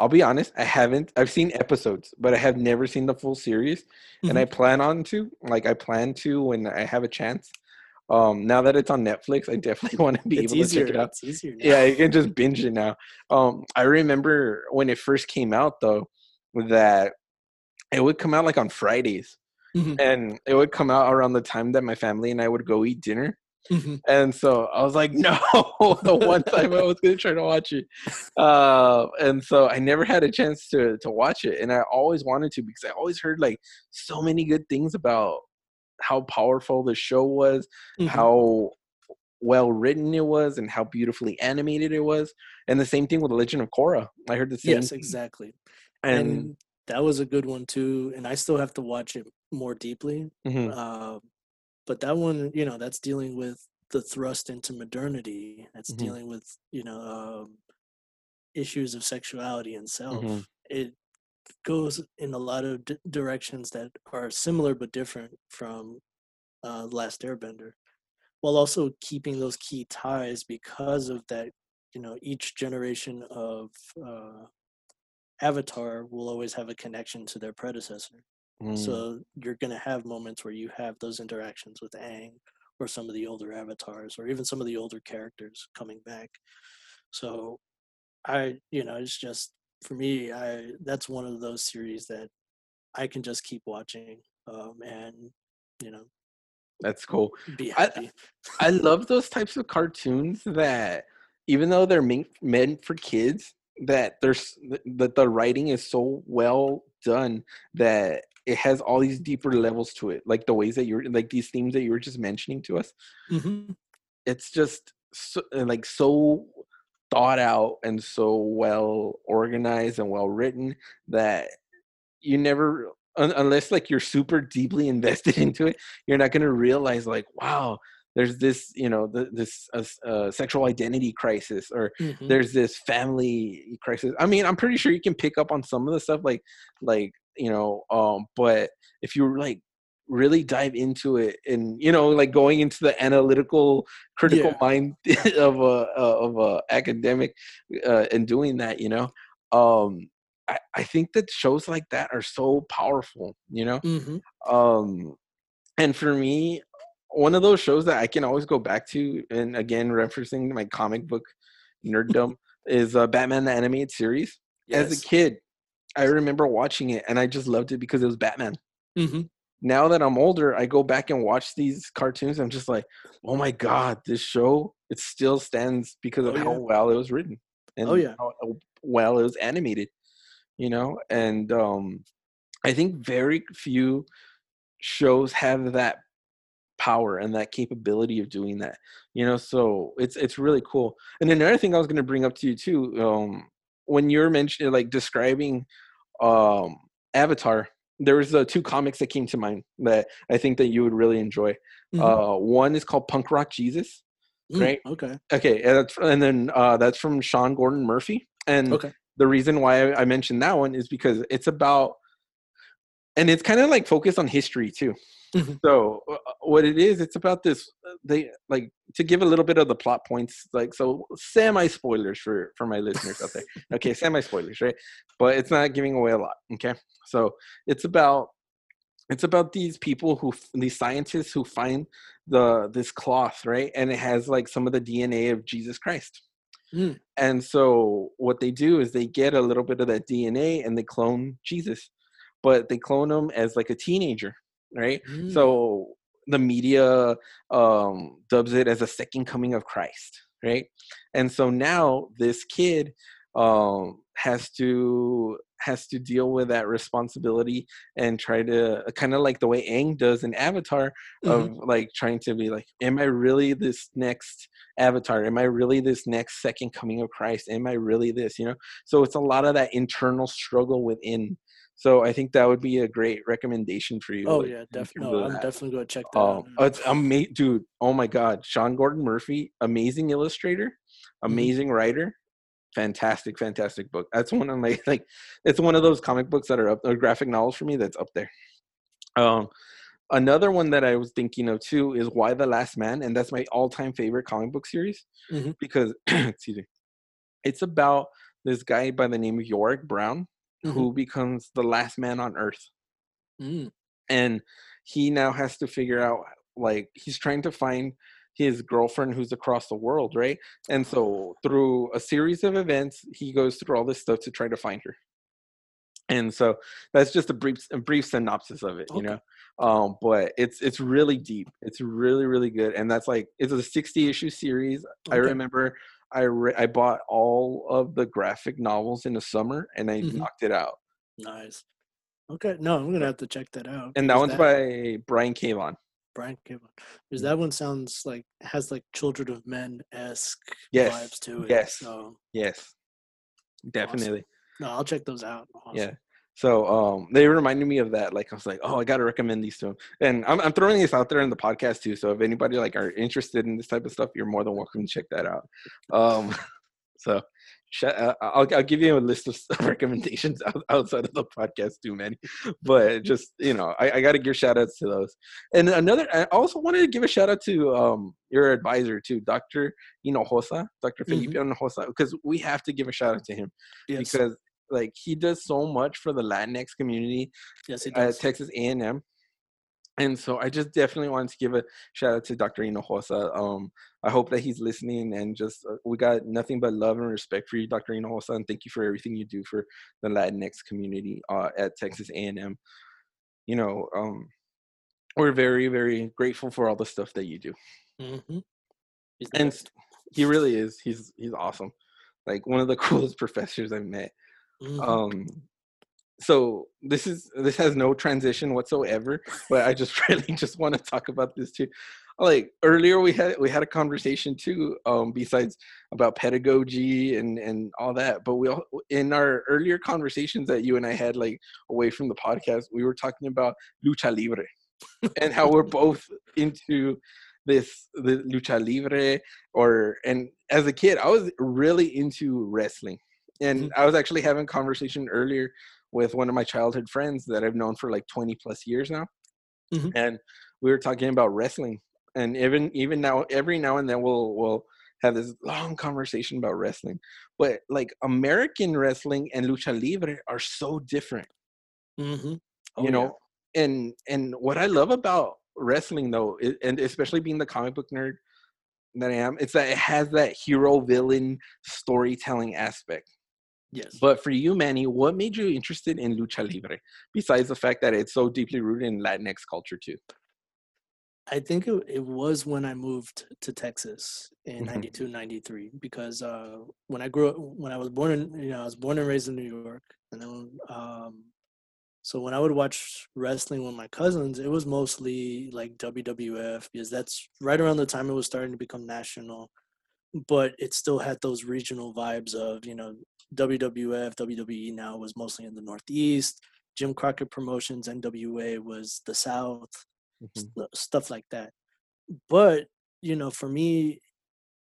I'll be honest, I haven't. I've seen episodes, but I have never seen the full series, and I plan on to. Like, I plan to when I have a chance. Um, now that it's on Netflix, I definitely want to be it's able to check it out. it's easier now. Yeah, you can just binge it now. Um, I remember when it first came out though, that it would come out like on Fridays, Mhm, and it would come out around the time that my family and I would go eat dinner. mhm. And so I was like, no, the one time I was gonna try to watch it. Uh, and so I never had a chance to to watch it. And I always wanted to because I always heard like so many good things about how powerful the show was, Mhm. how well written it was, and how beautifully animated it was. And the same thing with the Legend of Korra. I heard the same yes exactly And, and that was a good one too and i still have to watch it more deeply Mhm, uh, but that one you know that's dealing with the thrust into modernity that's Mhm. dealing with you know um, issues of sexuality and self Mhm. it goes in a lot of d- directions that are similar but different from uh, last airbender while also keeping those key ties because of that you know each generation of uh, Avatar will always have a connection to their predecessor. Mm. So you're going to have moments where you have those interactions with Aang or some of the older avatars or even some of the older characters coming back. So I, you know, it's just for me, I that's one of those series that I can just keep watching um, and you know That's cool. be I- happy. I love those types of cartoons that even though they're meant meant for kids, that there's that the writing is so well done that it has all these deeper levels to it, like the ways that you're like these themes that you were just mentioning to us. hmm It's just so, like so thought out and so well organized and well written that you never un- unless like you're super deeply invested into it you're not going to realize like wow there's this you know th- this uh, uh, sexual identity crisis or hmm there's this family crisis. I mean i'm pretty sure you can pick up on some of the stuff like like you know um but if you're like really dive into it and you know like going into the analytical critical Yeah. mind of a of a academic uh, and doing that you know? Um I, I think that shows like that are so powerful you know? Hmm um and for me one of those shows that i can always go back to and again referencing my comic book nerddom is uh, batman the animated series. As a kid i remember watching it and i just loved it because it was batman. Hmm now that i'm older i go back and watch these cartoons i'm just like oh my god this show it still stands because of Oh, how yeah. well it was written and Oh, yeah. how well it was animated you know and um i think very few shows have that power and that capability of doing that you know so it's it's really cool and another thing i was going to bring up to you too um when you're mentioning like describing um avatar there was uh, two comics that came to mind that i think that you would really enjoy Mhm. uh one is called punk rock jesus Mm, right? Okay. Okay, and, that's, and then uh, that's from Sean Gordon Murphy. And Okay. the reason why I, I mentioned that one is because it's about, and it's kind of like focused on history too. Mhm. So uh, what it is, it's about this. uh, They like to give a little bit of the plot points, like so semi spoilers for for my listeners out there. Okay, semi spoilers, right? But it's not giving away a lot. Okay, so it's about it's about these people who these scientists who find the this cloth right and it has like some of the dna of jesus christ Mm. and so what they do is they get a little bit of that dna and they clone jesus but they clone him as like a teenager right Mm. so the media um dubs it as a second coming of christ right and so now this kid um has to has to deal with that responsibility and try to kind of like the way Aang does in Avatar of Mhm. like trying to be like, am I really this next Avatar? Am I really this next second coming of Christ? Am I really this? You know, so it's a lot of that internal struggle within. So I think that would be a great recommendation for you. Oh like, yeah, definitely. No, I'm that. definitely going to check that Um, out. now. it's amazing, dude. Oh my God, Sean Gordon Murphy, amazing illustrator, Mm-hmm. amazing writer, fantastic, fantastic book. That's one of my like. It's one of those comic books that are up, or graphic novels for me that's up there. Um, another one that I was thinking of too is Y the Last Man, and that's my all-time favorite comic book series Mhm. because excuse me, it's about this guy by the name of Yorick Brown Mhm. who becomes the last man on Earth. Mm. and he now has to figure out like he's trying to find his girlfriend who's across the world right? And so through a series of events he goes through all this stuff to try to find her. And so that's just a brief a brief synopsis of it you know? Um but it's it's really deep. It's really really good. And that's like it's a 60 issue series. I remember i re- i bought all of the graphic novels in the summer and i Mhm. knocked it out Nice. Okay. No, I'm gonna have to check that out. and that one's by brian K. Vaughan. Brian Cable. Because that one sounds like has like Children of Men esque Yes, vibes to it. yes. So Yes, definitely. no, I'll check those out. Awesome. Yeah. So um, they reminded me of that. Like I was like, oh, I got to recommend these to them. And I'm, I'm throwing this out there in the podcast too. So if anybody like are interested in this type of stuff, you're more than welcome to check that out. Um, so sh- uh, I'll, I'll give you a list of recommendations outside of the podcast too, man. But just you know, I, I got to give shout outs to those. And another, I also wanted to give a shout out to um, your advisor too, Doctor Hinojosa, Doctor Mhm. Felipe Hinojosa, because we have to give a shout out to him Yes. because like he does so much for the Latinx community Yes, he at. Texas A&M. And so I just definitely wanted to give a shout out to Dr. Hinojosa. Um, I hope that he's listening and just uh, we got nothing but love and respect for you, Dr. Hinojosa, and thank you for everything you do for the Latinx community uh, at Texas A&M. You know, um, we're very, very grateful for all the stuff that you do. hmm And he really is. He's he's awesome. Like one of the coolest professors I've met. Mhm. Um, so this is this has no transition whatsoever but i just really just want to talk about this too like earlier we had we had a conversation too um besides about pedagogy and and all that but we all in our earlier conversations that you and i had like away from the podcast we were talking about lucha libre and how we're both into this the lucha libre or and as a kid i was really into wrestling and Mhm. i was actually having a conversation earlier with one of my childhood friends that I've known for like 20 plus years now. Mhm. And we were talking about wrestling. And even even now, every now and then we'll we'll have this long conversation about wrestling. But like American wrestling and lucha libre are so different, Mhm. Oh, you yeah. know. And and what I love about wrestling though, and especially being the comic book nerd that I am, it's that it has that hero villain storytelling aspect. Yes. But for you, Manny, what made you interested in lucha libre? Besides the fact that it's so deeply rooted in Latinx culture too. I think it, it was when I moved to Texas in Mhm. 92, 93, because uh, when I grew up, when I was born in, you know, I was born and raised in New York. And then, um, so when I would watch wrestling with my cousins, it was mostly like WWF because that's right around the time it was starting to become national. But it still had those regional vibes of, you know, WWF, WWE now was mostly in the Northeast. Jim Crockett Promotions, NWA was the South Mhm. st- stuff like that. But you know, for me,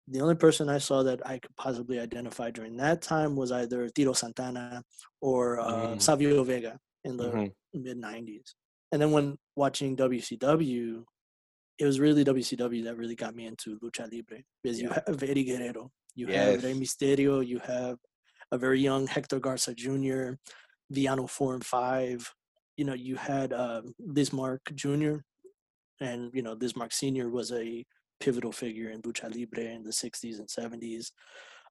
the only person I saw that I could possibly identify during that time was either Tito Santana or uh, Mm. Savio Vega in the Mhm. mid '90s. And then when watching WCW, it was really WCW that really got me into lucha libre because you have Eddie Guerrero, you have Rey Mysterio, you have a very young Hector Garza Jr., Villano four and five. You know, you had uh, Bismarck Jr. and you know Bismarck Senior was a pivotal figure in lucha libre in the 60s and 70s.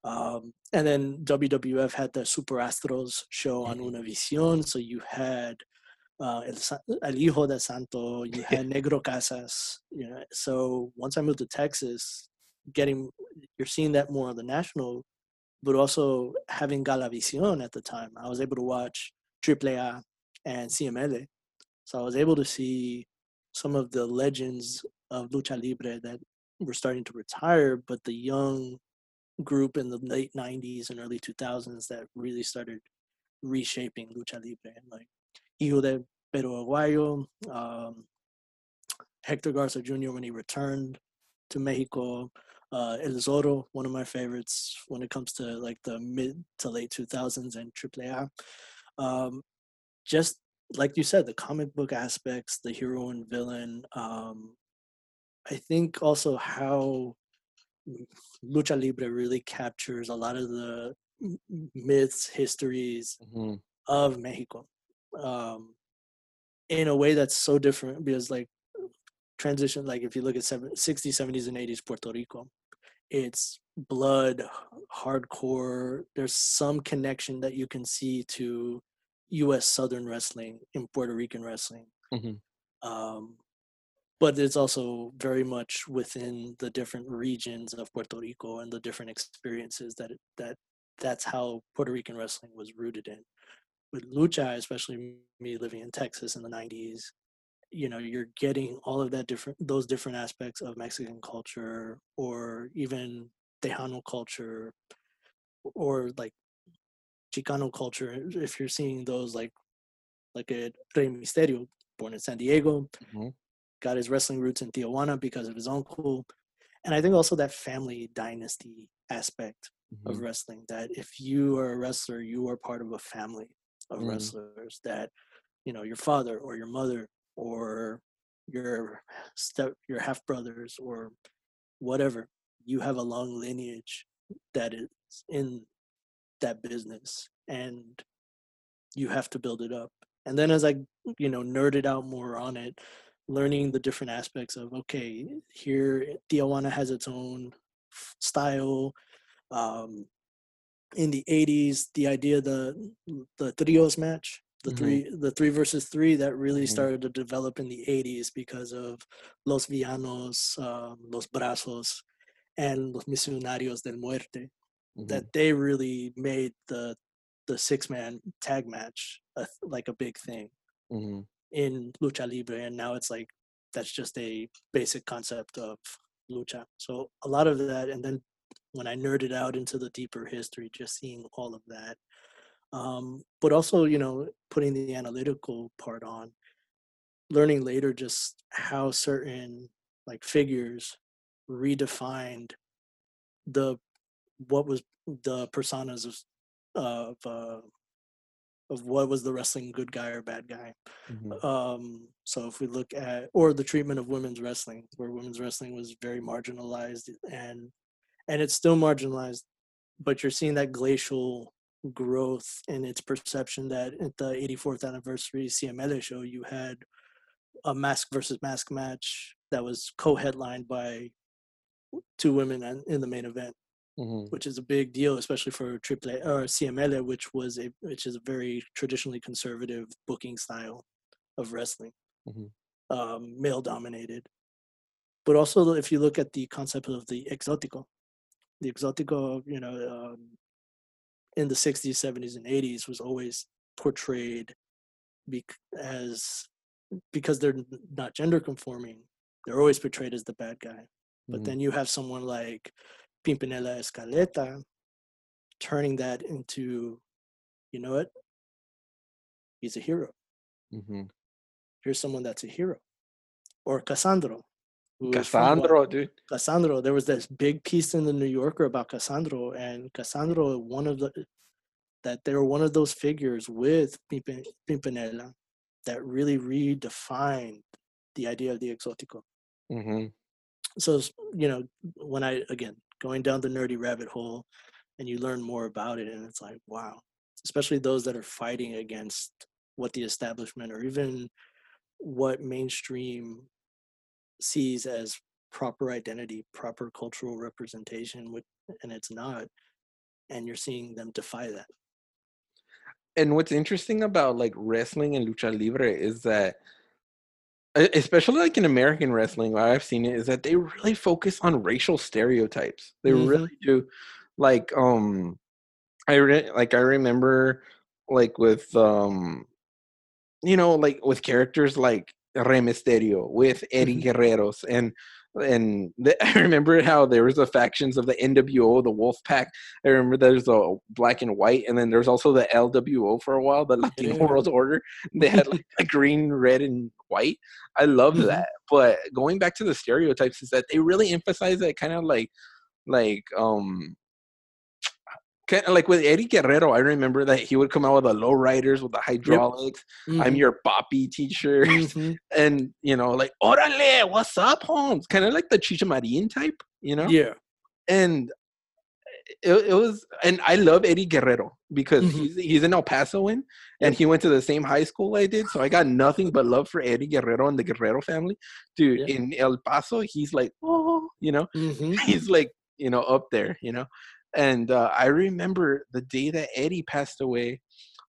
Um, and then WWF had the Super Astros show on Mhm. Univision, so you had uh, El, El Hijo de Santo, you had Negro Casas. You know, so once I moved to Texas, getting you're seeing that more on the national, but also having Galavisión at the time, I was able to watch AAA and CMLL. So I was able to see some of the legends of lucha libre that were starting to retire, but the young group in the late 90s and early 2000s that really started reshaping lucha libre, like Hijo de Pedro Aguayo, um, Hector Garza Jr. when he returned to Mexico, uh, El Zorro, one of my favorites when it comes to like the mid to late 2000s and AAA. Um, just like you said, the comic book aspects, the hero and villain. Um, I think also how lucha libre really captures a lot of the myths, histories Mhm. of Mexico um, in a way that's so different because like transition, like if you look at seven, 60s, 70s, and 80s Puerto Rico, it's blood, hardcore. There's some connection that you can see to U.S. Southern wrestling in Puerto Rican wrestling. Mhm. Um, but it's also very much within the different regions of Puerto Rico and the different experiences that it, that that's how Puerto Rican wrestling was rooted in. With lucha, especially me living in Texas in the '90s, you know, you're getting all of that different those different aspects of Mexican culture or even Tejano culture or like Chicano culture. If you're seeing those like like a Rey Mysterio, born in San Diego, Mhm. got his wrestling roots in Tijuana because of his uncle. And I think also that family dynasty aspect of Mhm. wrestling that if you are a wrestler, you are part of a family of Mm. wrestlers that, you know, your father or your mother or your step your half brothers or whatever, you have a long lineage that is in that business. And you have to build it up. And then as I, you know, nerded out more on it, learning the different aspects of okay, here Tijuana has its own style. Um, in the 80s, the idea the the trios match, the Mhm. three the three versus three that really Mhm. started to develop in the 80s because of Los Villanos, um, Los Brazos, and Los Misionarios del Muerte Mhm. that they really made the the six man tag match a, like a big thing Mhm. in lucha libre and now it's like that's just a basic concept of lucha so a lot of that and then when i nerded out into the deeper history just seeing all of that um, but also you know putting the analytical part on learning later just how certain like figures redefined the what was the personas of of uh, of what was the wrestling good guy or bad guy. Mhm. Um, so if we look at or the treatment of women's wrestling, where women's wrestling was very marginalized and and it's still marginalized, but you're seeing that glacial growth in its perception that at the 84th anniversary CMLL show you had a mask versus mask match that was co-headlined by two women in the main event Mhm. which is a big deal, especially for Triple A or CMLL, which was a which is a very traditionally conservative booking style of wrestling, Mhm. um, male dominated. But also, if you look at the concept of the exotico, the exotico, you know, um, in the '60s, '70s, and '80s was always portrayed bec- as because they're not gender conforming, they're always portrayed as the bad guy. But Mhm. then you have someone like Pimpinela Escarlata turning that into, you know what? He's a hero. Mhm. Here's someone that's a hero. Or Cassandro. Cassandro, dude. Cassandro. There was this big piece in the New Yorker about Cassandro, and Cassandro, one of the that they were one of those figures with Pimpinela that really redefined the idea of the exotico. Mhm. so you know when i again going down the nerdy rabbit hole and you learn more about it and it's like wow especially those that are fighting against what the establishment or even what mainstream sees as proper identity proper cultural representation which, and it's not and you're seeing them defy that And what's interesting about like wrestling and lucha libre is that especially like in American wrestling, what I've seen it is that they really focus on racial stereotypes. They Mhm. really do. Like um I re- like I remember like with um you know like with characters like Rey Mysterio with Eddie Mhm. Guerreros and and the, I remember how there was the factions of the NWO, the Wolf Pack. I remember there's a black and white, and then there's also the LWO for a while, the Latino Yeah. World Order. They had like a green, red, and white. I love Mhm. that. But going back to the stereotypes, is that they really emphasize that kind of like like um kind of like with Eddie Guerrero, I remember that he would come out with the low riders with the hydraulics. I'm Mhm. your Poppy teacher, Mhm. and you know, like Orale, what's up, Holmes? Kind of like the Cheech Marin type, you know. yeah And it, it was, and I love Eddie Guerrero because Mhm. he's he's an El Pasoan, and Yep. he went to the same high school I did, so I got nothing but love for Eddie Guerrero and the Guerrero family. Dude, Yeah. in El Paso, he's like, oh, you know, Mhm. he's like you know up there you know and uh, i remember the day that eddie passed away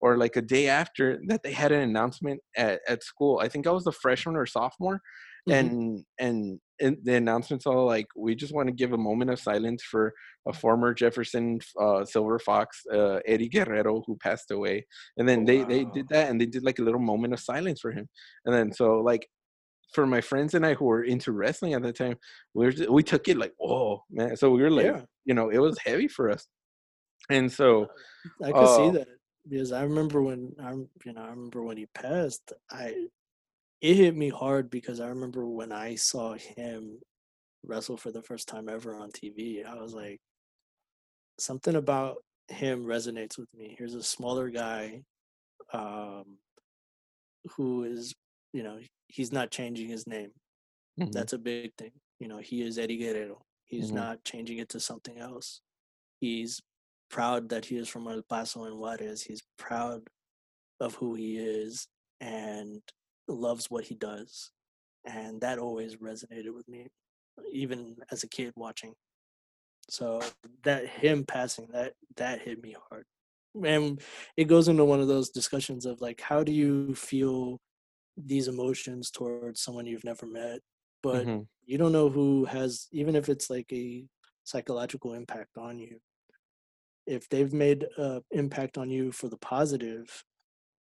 or like a day after that they had an announcement at, at school i think i was a freshman or sophomore Mhm. and and and the announcements all like we just want to give a moment of silence for a former jefferson uh, silver fox uh, eddie guerrero who passed away and then they they Wow. did that and they did like a little moment of silence for him and then so like for my friends and I who were into wrestling at the time, we were just, we took it like, oh man. So we were like, yeah you know, it was heavy for us. And so, I could see Uh, that because I remember when I'm, you know, I remember when he passed. I it hit me hard because I remember when I saw him wrestle for the first time ever on TV. I was like, something about him resonates with me. Here's a smaller guy, um, who is, you know, he's not changing his name. mhm, That's a big thing. You know, he is Eddie Guerrero. He's Mhm. not changing it to something else. He's proud that he is from El Paso and Juarez. He's proud of who he is and loves what he does. And that always resonated with me, even as a kid watching. So that him passing that that hit me hard. And it goes into one of those discussions of like how do you feel these emotions towards someone you've never met, but hmm you don't know who has even if it's like a psychological impact on you. If they've made an impact on you for the positive,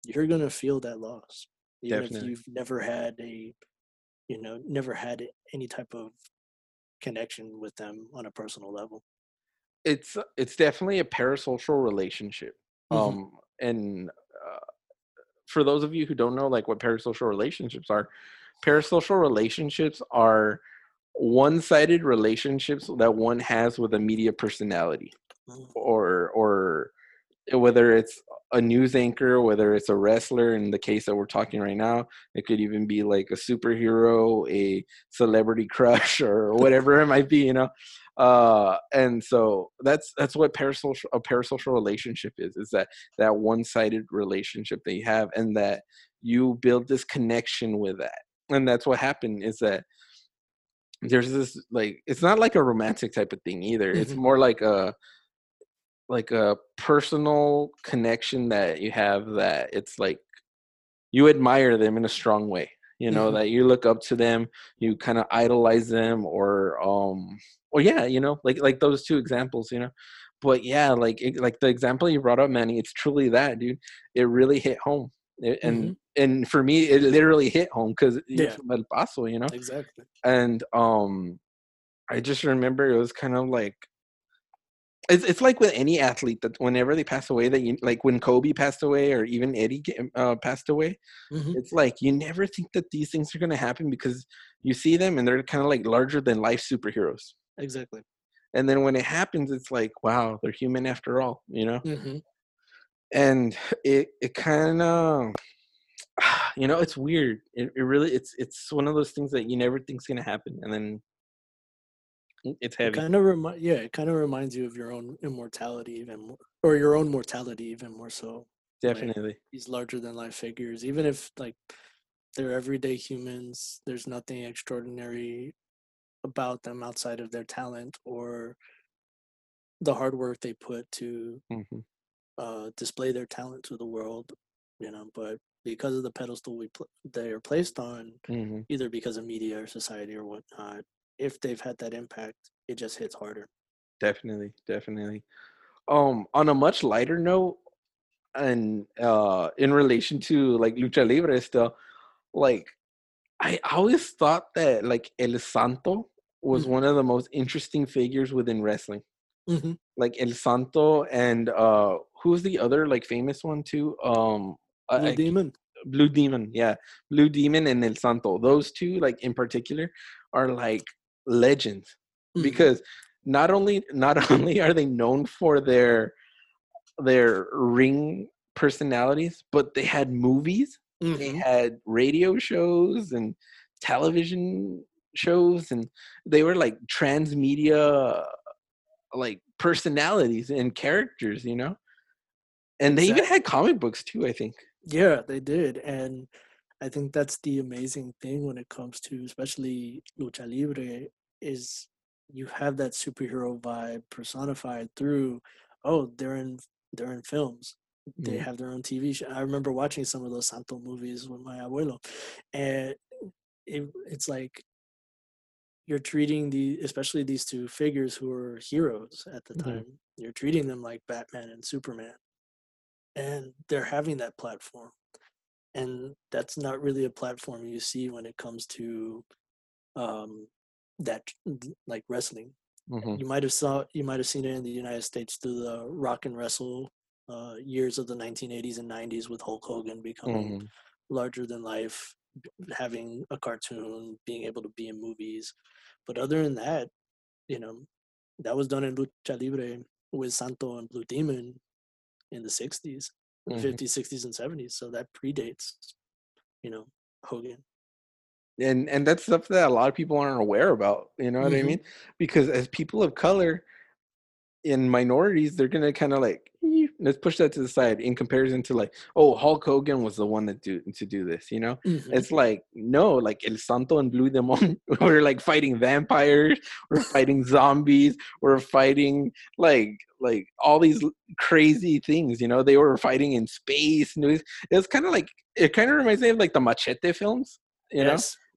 you're gonna feel that loss, even if you've never had a you know never had any type of connection with them on a personal level. It's it's definitely a parasocial relationship. hmm Um, and uh, for those of you who don't know, like what parasocial relationships are, parasocial relationships are one-sided relationships that one has with a media personality mm. or or eh, whether it's a news anchor, whether it's a wrestler in the case that we're talking right now, it could even be like a superhero, a celebrity crush, or whatever it might be, you know. Uh, and so that's that's what parasocial a parasocial relationship is, is that that one-sided relationship that you have and that you build this connection with that. And that's what happened is that there's this like it's not like a romantic type of thing either. It's hmm more like a like a personal connection that you have that it's like you admire them in a strong way you know hmm that you look up to them you kind of idolize them or um or yeah you know like like those two examples you know? But yeah like it, like the example you brought up manny it's truly that dude. It really hit home. It- and hmm and for me it literally hit home because Yeah, from el paso you know? Exactly. and um i just remember it was kind of like it's it's like with any athlete that whenever they pass away, that you like when Kobe passed away or even Eddie uh, passed away, hmm it's like you never think that these things are gonna happen because you see them and they're kind of like larger than life superheroes. Exactly. And then when it happens, it's like wow, they're human after all, you know. hmm And it it kind of you know it's weird. It, it really it's it's one of those things that you never think's gonna happen, and then it's It heavy. kind of remi- yeah, it kind of reminds you of your own immortality even more, or your own mortality even more so. Like Definitely, these larger than life figures, even if like they're everyday humans, there's nothing extraordinary about them outside of their talent or the hard work they put to hmm uh, display their talent to the world. You know, but because of the pedestal we pl- they are placed on, hmm either because of media or society or whatnot, if they've had that impact, it just hits harder. definitely, definitely. Um, on a much lighter note, and uh, in relation to like lucha libre still, like I always thought that like El Santo was hmm one of the most interesting figures within wrestling. hmm Like El Santo and uh, who's the other like famous one too? Um, I, Blue I Demon. Blue Demon, yeah, Blue Demon and El Santo. Those two, like in particular, are like legends hmm because not only not only are they known for their their ring personalities, but they had movies, they hmm had radio shows and television shows, and they were like transmedia like personalities and characters, you know. And they even had comic books too, I think. Yeah, they did, and I think that's the amazing thing when it comes to especially lucha libre is you have that superhero vibe personified through oh they're in they're in films they have their own TV show. I remember watching some of those Santo movies with my abuelo, and it, it's like you're treating the especially these two figures who are heroes at the mhm, time. You're treating them like Batman and Superman, and they're having that platform and that's not really a platform you see when it comes to um that like wrestling mhm, you might have saw you might have seen it in the united states through the rock and wrestle uh, years of the 1980s and 90s with hulk hogan becoming mhm. larger than life having a cartoon being able to be in movies but other than that you know that was done in lucha libre with santo and blue demon in the 60s mhm. 50s 60s and 70s so that predates you know, Hogan. And and that's stuff that a lot of people aren't aware about. You know what I Mhm. mean? Because as people of color, in minorities, they're gonna kind of like, let's push that to the side in comparison to like, oh, Hulk Hogan was the one that do to do this, you know? Mhm. It's like no, like El Santo and Blue Demon, we're like fighting vampires, we're fighting zombies, we're fighting like like all these crazy things, you know. They were fighting in space, and it was, was kind of like it kind of reminds me of like the Machete films, you know.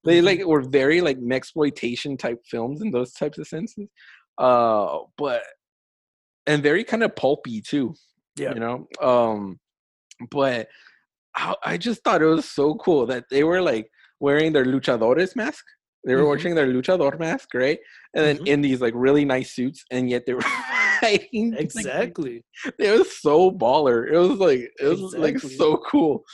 They Mhm. like were very like exploitation type films in those types of senses, uh, but and very kind of pulpy too Yeah. you know um but I, I just thought it was so cool that they were like wearing their luchadores mask they were Mhm. wearing their luchador mask right and then Mhm. in these like really nice suits and yet they were fighting like, Exactly. it was so baller it was like it was like so cool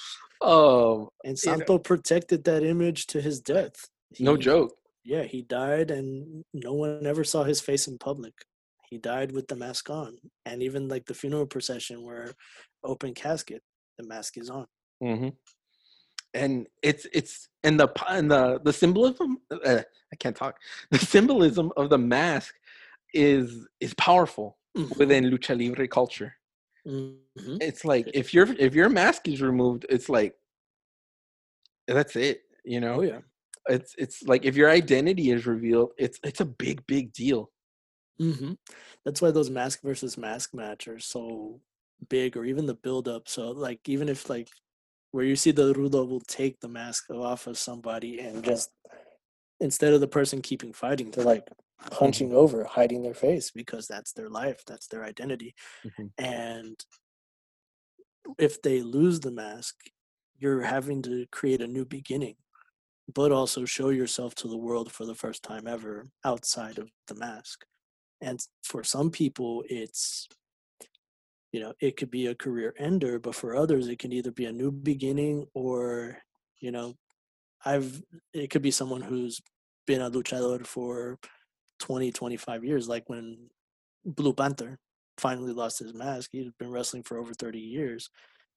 um And You know- Santo protected that image to his death. no joke Yeah, he died, and no one ever saw his face in public. He died with the mask on, and even like the funeral procession, where open casket, the mask is on. hmm and it's it's and the and the the symbolism uh, i can't talk the symbolism of the mask is is powerful Mhm, within lucha libre culture mhm. it's like if your if your mask is removed it's like that's it you know Oh yeah. it's it's like if your identity is revealed it's it's a big big deal hmm That's why those mask versus mask match are so big, or even the build up. So like even if like where you see the Rudo will take the mask off of somebody and just instead of the person keeping fighting, they're like hunching over, hiding their face because that's their life, that's their identity. Mhm. And if they lose the mask, you're having to create a new beginning, but also show yourself to the world for the first time ever outside of the mask. And for some people, it's, you know, it could be a career ender, but for others, it can either be a new beginning or, you know, I've, it could be someone who's been a luchador for 20, 25 years, like when Blue Panther finally lost his mask. He'd been wrestling for over 30 years.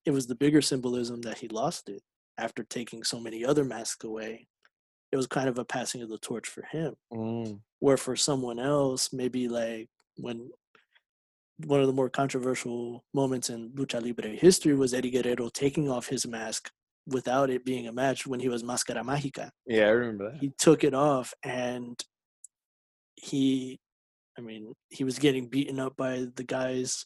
It was the bigger symbolism that he lost it after taking so many other masks away. It was kind of a passing of the torch for him. Mm, Where for someone else, maybe like when one of the more controversial moments in Lucha Libre history was Eddie Guerrero taking off his mask without it being a match when he was Máscara Mágica. Yeah i remember that. He took it off and he i mean he was getting beaten up by the guys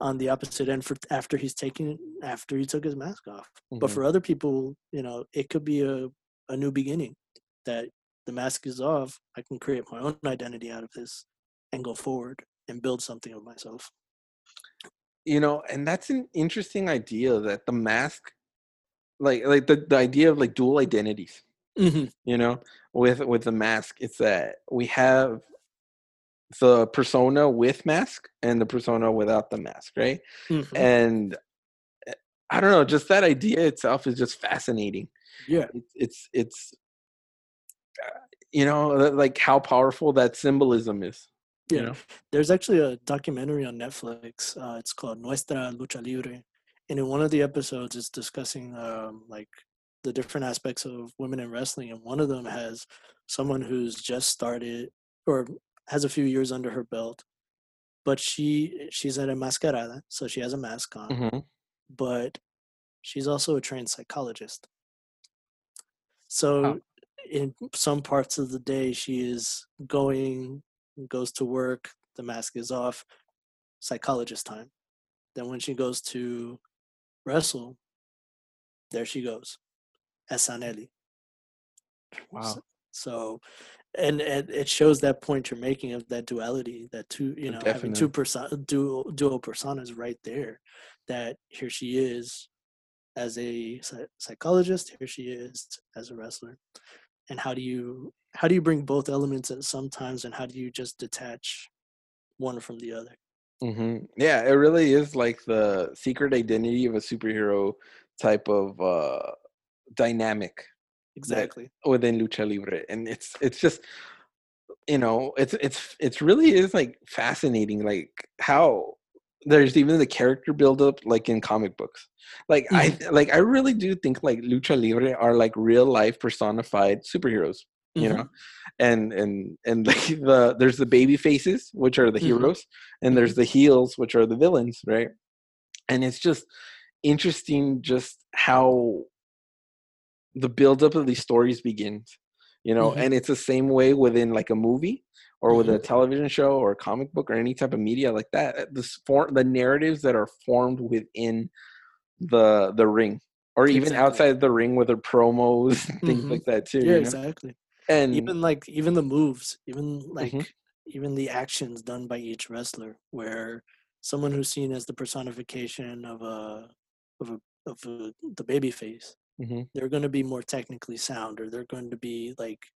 on the opposite end for after he's taking after he took his mask off. But Mhm. for other people you know it could be a, a new beginning that the mask is off i can create my own identity out of this and go forward and build something of myself. You know and that's an interesting idea that the mask like like the, the idea of like dual identities you know with with the mask it's that we have the persona with mask and the persona without the mask right Mhm. and uh, i don't know just that idea itself is just fascinating yeah it's it's it's uh, you know like how powerful that symbolism is Yeah. you know There's actually a documentary on Netflix. Uh, it's called Nuestra Lucha Libre, and in one of the episodes, it's discussing um, like the different aspects of women in wrestling, and one of them has someone who's just started or has a few years under her belt, but she she's an enmascarada, so she has a mask on, Mhm. but she's also a trained psychologist. So in some parts of the day, she is going, goes to work, the mask is off, psychologist time. Then when she goes to wrestle, there she goes, Esanelli. wow So, and, and it shows that point you're making of that duality, that two, you oh, know, having two person, dual, dual personas right there. That here she is as a psychologist, here she is as a wrestler. And how do you how do you bring both elements at sometimes, and how do you just detach one from the other? Hmm Yeah, it really is like the secret identity of a superhero type of uh dynamic Exactly. within lucha libre, and it's it's just you know it's it's it's really is like fascinating, like how there's even the character build up like in comic books. Like I like I really do think like lucha libre are like real life personified superheroes you Mhm. know and and and like the there's the baby faces which are the Mhm. heroes and there's the heels which are the villains right and it's just interesting just how the buildup of these stories begins you know Mhm. and it's the same way within like a movie or with a television show or a comic book or any type of media like that the form the narratives that are formed within the the ring or even Exactly. outside the ring with their promos things Mhm. like that too Yeah, you know? exactly. And Even like even the moves, even like Mhm. even the actions done by each wrestler, where someone who's seen as the personification of a of a of a, the baby face, Mhm. they're going to be more technically sound, or they're going to be like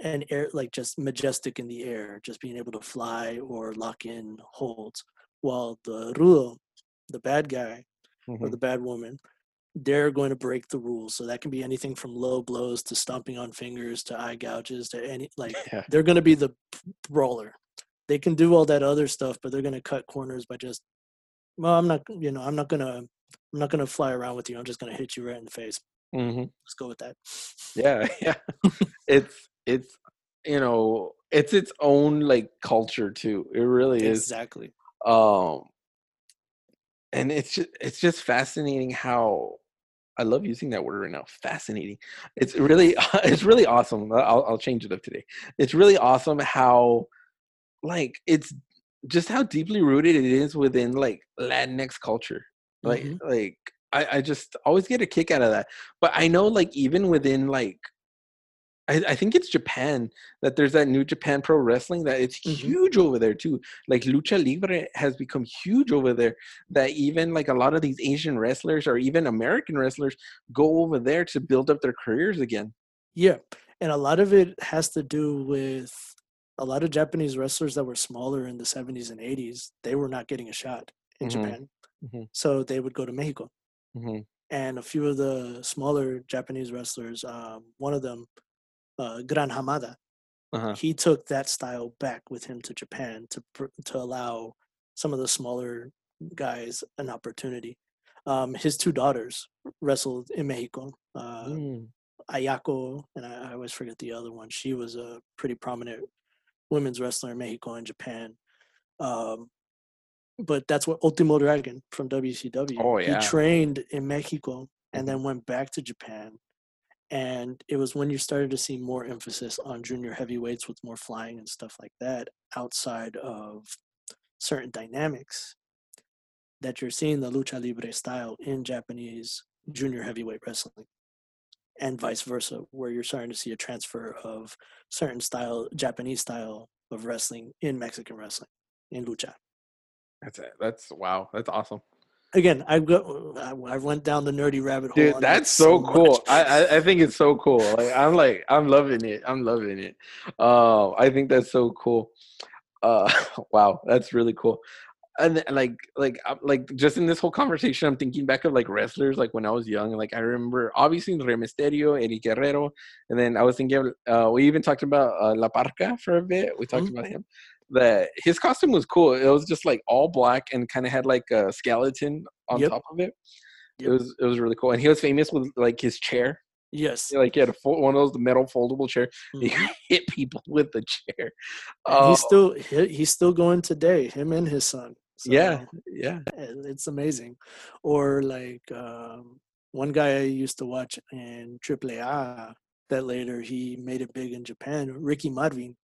an air like just majestic in the air, just being able to fly or lock in holds. While the rudo, the bad guy or Mhm. the bad woman, they're going to break the rules. So that can be anything from low blows to stomping on fingers to eye gouges to any like Yeah. they're going to be the brawler. They can do all that other stuff, but they're going to cut corners by just well, I'm not you know, I'm not going to I'm not going to fly around with you. I'm just going to hit you right in the face. Mhm. Let's go with that. yeah yeah it's it's you know it's its own like culture too it really is Exactly. um and it's just it's just fascinating how i love using that word right now fascinating. It's really it's really awesome i'll, I'll change it up today. It's really awesome how like it's just how deeply rooted it is within like latinx culture. Like Mhm. like I, I just always get a kick out of that. But i know like even within like I, I think it's Japan that there's that new Japan Pro Wrestling that it's Mhm. huge over there too. Like Lucha Libre has become huge over there. That even like a lot of these Asian wrestlers or even American wrestlers go over there to build up their careers again. Yeah, and a lot of it has to do with a lot of Japanese wrestlers that were smaller in the 70s and 80s. They were not getting a shot in Mhm. Japan, Mhm. so they would go to Mexico. hmm And a few of the smaller Japanese wrestlers, um, one of them, uh, Gran Hamada, Uh-huh. he took that style back with him to Japan to to allow some of the smaller guys an opportunity. Um, his two daughters wrestled in Mexico. Uh, Mm. Ayako, and I, I always forget the other one. She was a pretty prominent women's wrestler in Mexico and Japan. Um, but that's what Ultimo Dragon from WCW. Oh, yeah. He trained in Mexico and Mhm. then went back to Japan. And it was when you started to see more emphasis on junior heavyweights with more flying and stuff like that outside of certain dynamics that you're seeing the lucha libre style in Japanese junior heavyweight wrestling and vice versa, where you're starting to see a transfer of certain style, Japanese style of wrestling in Mexican wrestling, in lucha. That's it. That's wow. That's awesome. Again, I go, I, went down the nerdy rabbit hole. Dude, that's so cool. I, I think it's so cool. Like I'm like I'm loving it. I'm loving it. Uh, I think that's so cool. Uh, wow, that's really cool. And like like like just in this whole conversation, I'm thinking back of like wrestlers like when I was young. Like I remember obviously Rey Mysterio, Eddie Guerrero, and then I was thinking of, uh, we even talked about uh, La Parca for a bit. We talked Mhm. about him. That his costume was cool. It was just like all black and kind of had like a skeleton on Yep. top of it. It was it was really cool, and he was famous with like his chair. Yes. Like he had a full, one of those metal foldable chair. He Mhm. hit people with the chair. Oh, he's still he, he's still going today. Him and his son. So, yeah, yeah. it's amazing. Or like um, one guy I used to watch in AAA that later he made it big in Japan. Ricky Marvin.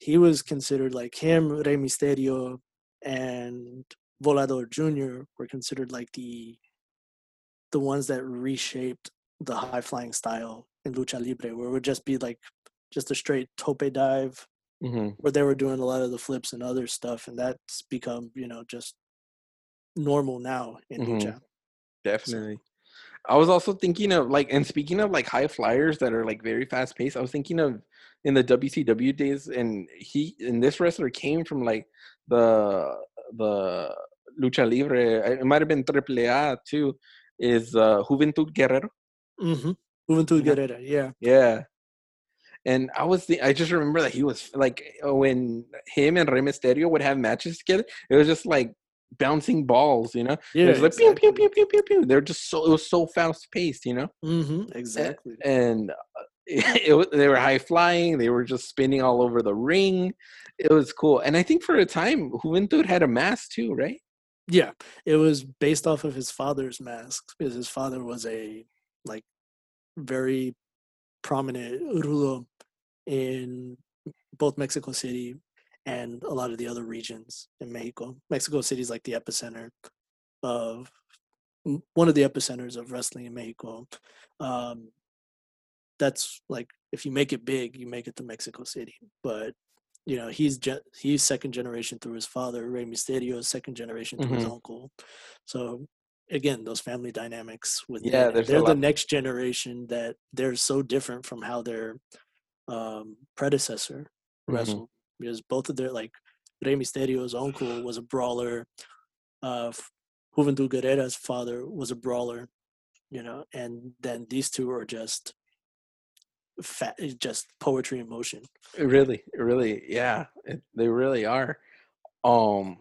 He was considered like him, Rey Mysterio, and Volador Jr. were considered like the the ones that reshaped the high flying style in lucha libre, where it would just be like just a straight tope dive, hmm where they were doing a lot of the flips and other stuff, and that's become you know just normal now in Mhm. lucha. Definitely. I was also thinking of like, and speaking of like high flyers that are like very fast paced, I was thinking of in the WCW days, and he and this wrestler came from like the the lucha libre. It might have been Triple A too. Is uh, Juventud Guerrero? Mm-hmm. Juventud Yeah. Guerrera, yeah. Yeah. And I was the I just remember that he was like when him and Rey Mysterio would have matches together, it was just like bouncing balls, you know. Yeah, it was like pew pew pew pew pew pew. They're just so it was so fast paced, you know. Mm-hmm, exactly. And uh, it, was they were high flying. They were just spinning all over the ring. It was cool. And I think for a time, Juventud had a mask too, right? Yeah, it was based off of his father's mask because his father was a like very prominent rudo in both Mexico City and a lot of the other regions in Mexico. Mexico City is like the epicenter of one of the epicenters of wrestling in Mexico. Um, that's like if you make it big, you make it to Mexico City. But you know, he's he's second generation through his father. Rey Mysterio second generation through his Mhm. uncle. So again, those family dynamics with Yeah, they're the lot- next generation that they're so different from how their um, predecessor Mhm. wrestled because both of their like Rey Mysterio's uncle was a brawler. Uh, Juventud Guerrera's father was a brawler, you know, and then these two are just fat, just poetry in motion. Really, really, yeah, it, they really are. Um,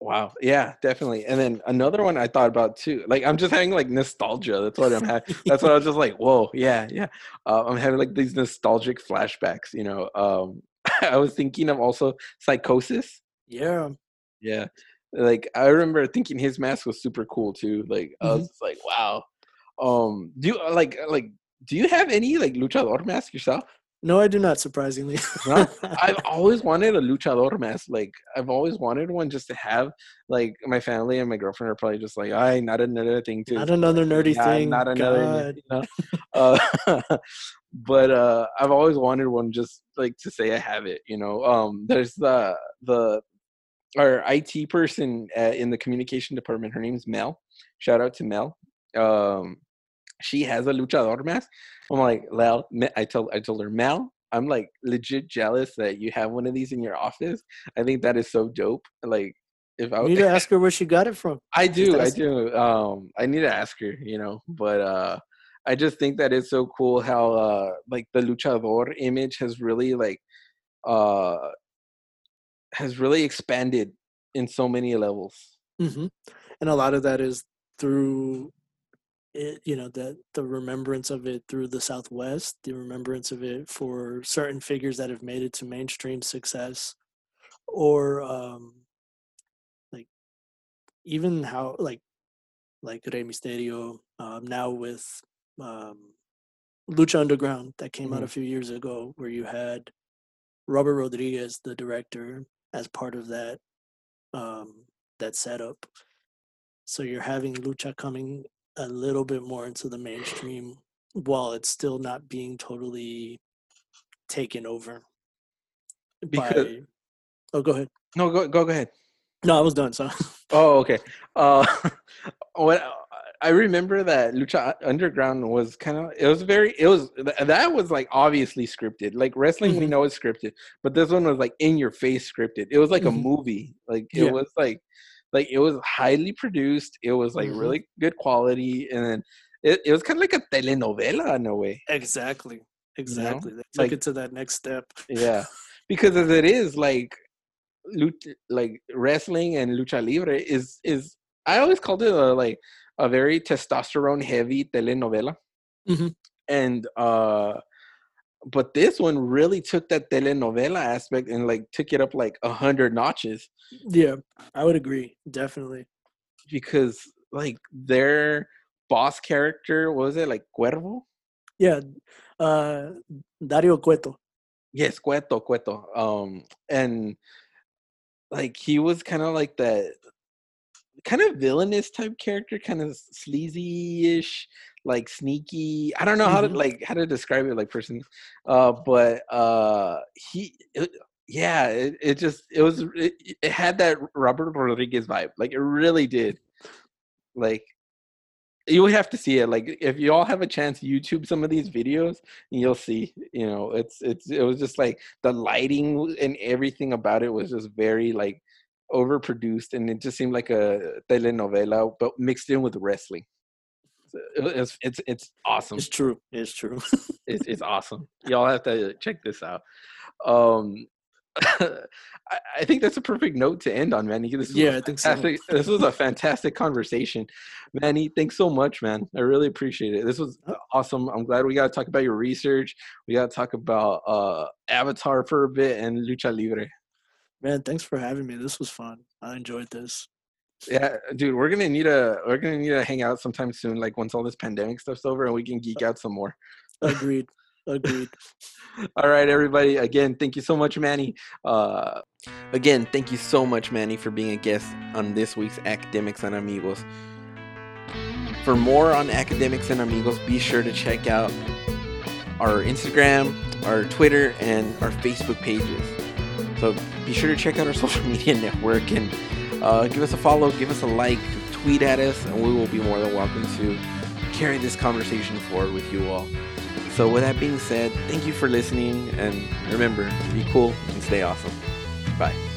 wow, yeah, definitely. And then another one I thought about too. Like I'm just having like nostalgia. That's what I'm having. That's what I was just like, whoa, yeah, yeah. Uh, I'm having like these nostalgic flashbacks. You know, um, I was thinking of also Psychosis. Yeah, Yeah, like I remember thinking his mask was super cool too. Like I was Mhm. like, wow. Um, do you like like do you have any like luchador mask yourself? No, I do not. Surprisingly, No? I've always wanted a luchador mask. Like I've always wanted one just to have. Like my family and my girlfriend are probably just like, "I not another thing to not another nerdy yeah, thing. not another." God. You know? uh, but uh, I've always wanted one just like to say I have it. You know, um, there's the the our IT person uh, in the communication department. Her name's Mel. Shout out to Mel. Um, she has a luchador mask. I'm like, Lel, Me- I told I told her, Mel, I'm like legit jealous that you have one of these in your office. I think that is so dope. Like, if I You need to ask her where she got it from. I do, I do. Um, I need to ask her, you know, but uh, I just think that it's so cool how uh, like the luchador image has really like uh has really expanded in so many levels. hmm And a lot of that is through it, you know, the the remembrance of it through the Southwest, the remembrance of it for certain figures that have made it to mainstream success, or um, like even how like like Rey Mysterio um, now with um, Lucha Underground that came out a few years ago, where you had Robert Rodriguez, the director, as part of that um, that setup. So you're having lucha coming a little bit more into the mainstream while it's still not being totally taken over Because- by. Oh, go ahead. No, go go go ahead. No, I was done. So Oh, okay. Uh, what I remember that Lucha Underground was kind of it was very it was that was like obviously scripted. Like wrestling, we Mhm. know it's scripted, but this one was like in your face scripted. It was like Mhm. a movie. Like it Yeah. was like like it was highly produced. It was like Mhm. really good quality, and then it, it was kind of like a telenovela in a way. exactly, exactly. They took like- it to that next step. Yeah, because as it is like, lucha, like wrestling and lucha libre is is I always called it a like a very testosterone heavy telenovela, Mhm. and uh, but this one really took that telenovela aspect and like took it up like a hundred notches Yeah, I would agree. Definitely. because like their boss character what was it like Cuervo? Yeah, uh, Dario Cueto. Yes, Cueto, Cueto. Um, and like he was kind of like that kind of villainous type character, kind of sleazy-ish, like sneaky. I don't know how to Mhm. like how to describe it, like person. Uh, but uh, he, it, yeah, it, it just it was it, it had that Robert Rodriguez vibe, like it really did. Like you would have to see it. Like if you all have a chance, YouTube some of these videos, and you'll see. You know, it's it's it was just like the lighting and everything about it was just very like overproduced, and it just seemed like a telenovela, but mixed in with wrestling. It's it's it's awesome. It's true. It's true. It's it's awesome. Y'all have to check this out. Um, I, I think that's a perfect note to end on, Manny. This was Yeah, I think so. This was a fantastic conversation, Manny. Thanks so much, man. I really appreciate it. This was awesome. I'm glad we got to talk about your research. We got to talk about uh, Avatar for a bit and Lucha Libre. Man, thanks for having me. This was fun. I enjoyed this. Yeah, dude, we're gonna need a we're gonna need to hang out sometime soon, like once all this pandemic stuff's over and we can geek out some more. Agreed. Agreed. all right, everybody. Again, thank you so much, Manny. Uh, again, thank you so much, Manny, for being a guest on this week's Academics and Amigos. For more on Academics and Amigos, be sure to check out our Instagram, our Twitter, and our Facebook pages. So be sure to check out our social media network and uh, give us a follow, give us a like, tweet at us, and we will be more than welcome to carry this conversation forward with you all. So, with that being said, thank you for listening, and remember, be cool and stay awesome. Bye.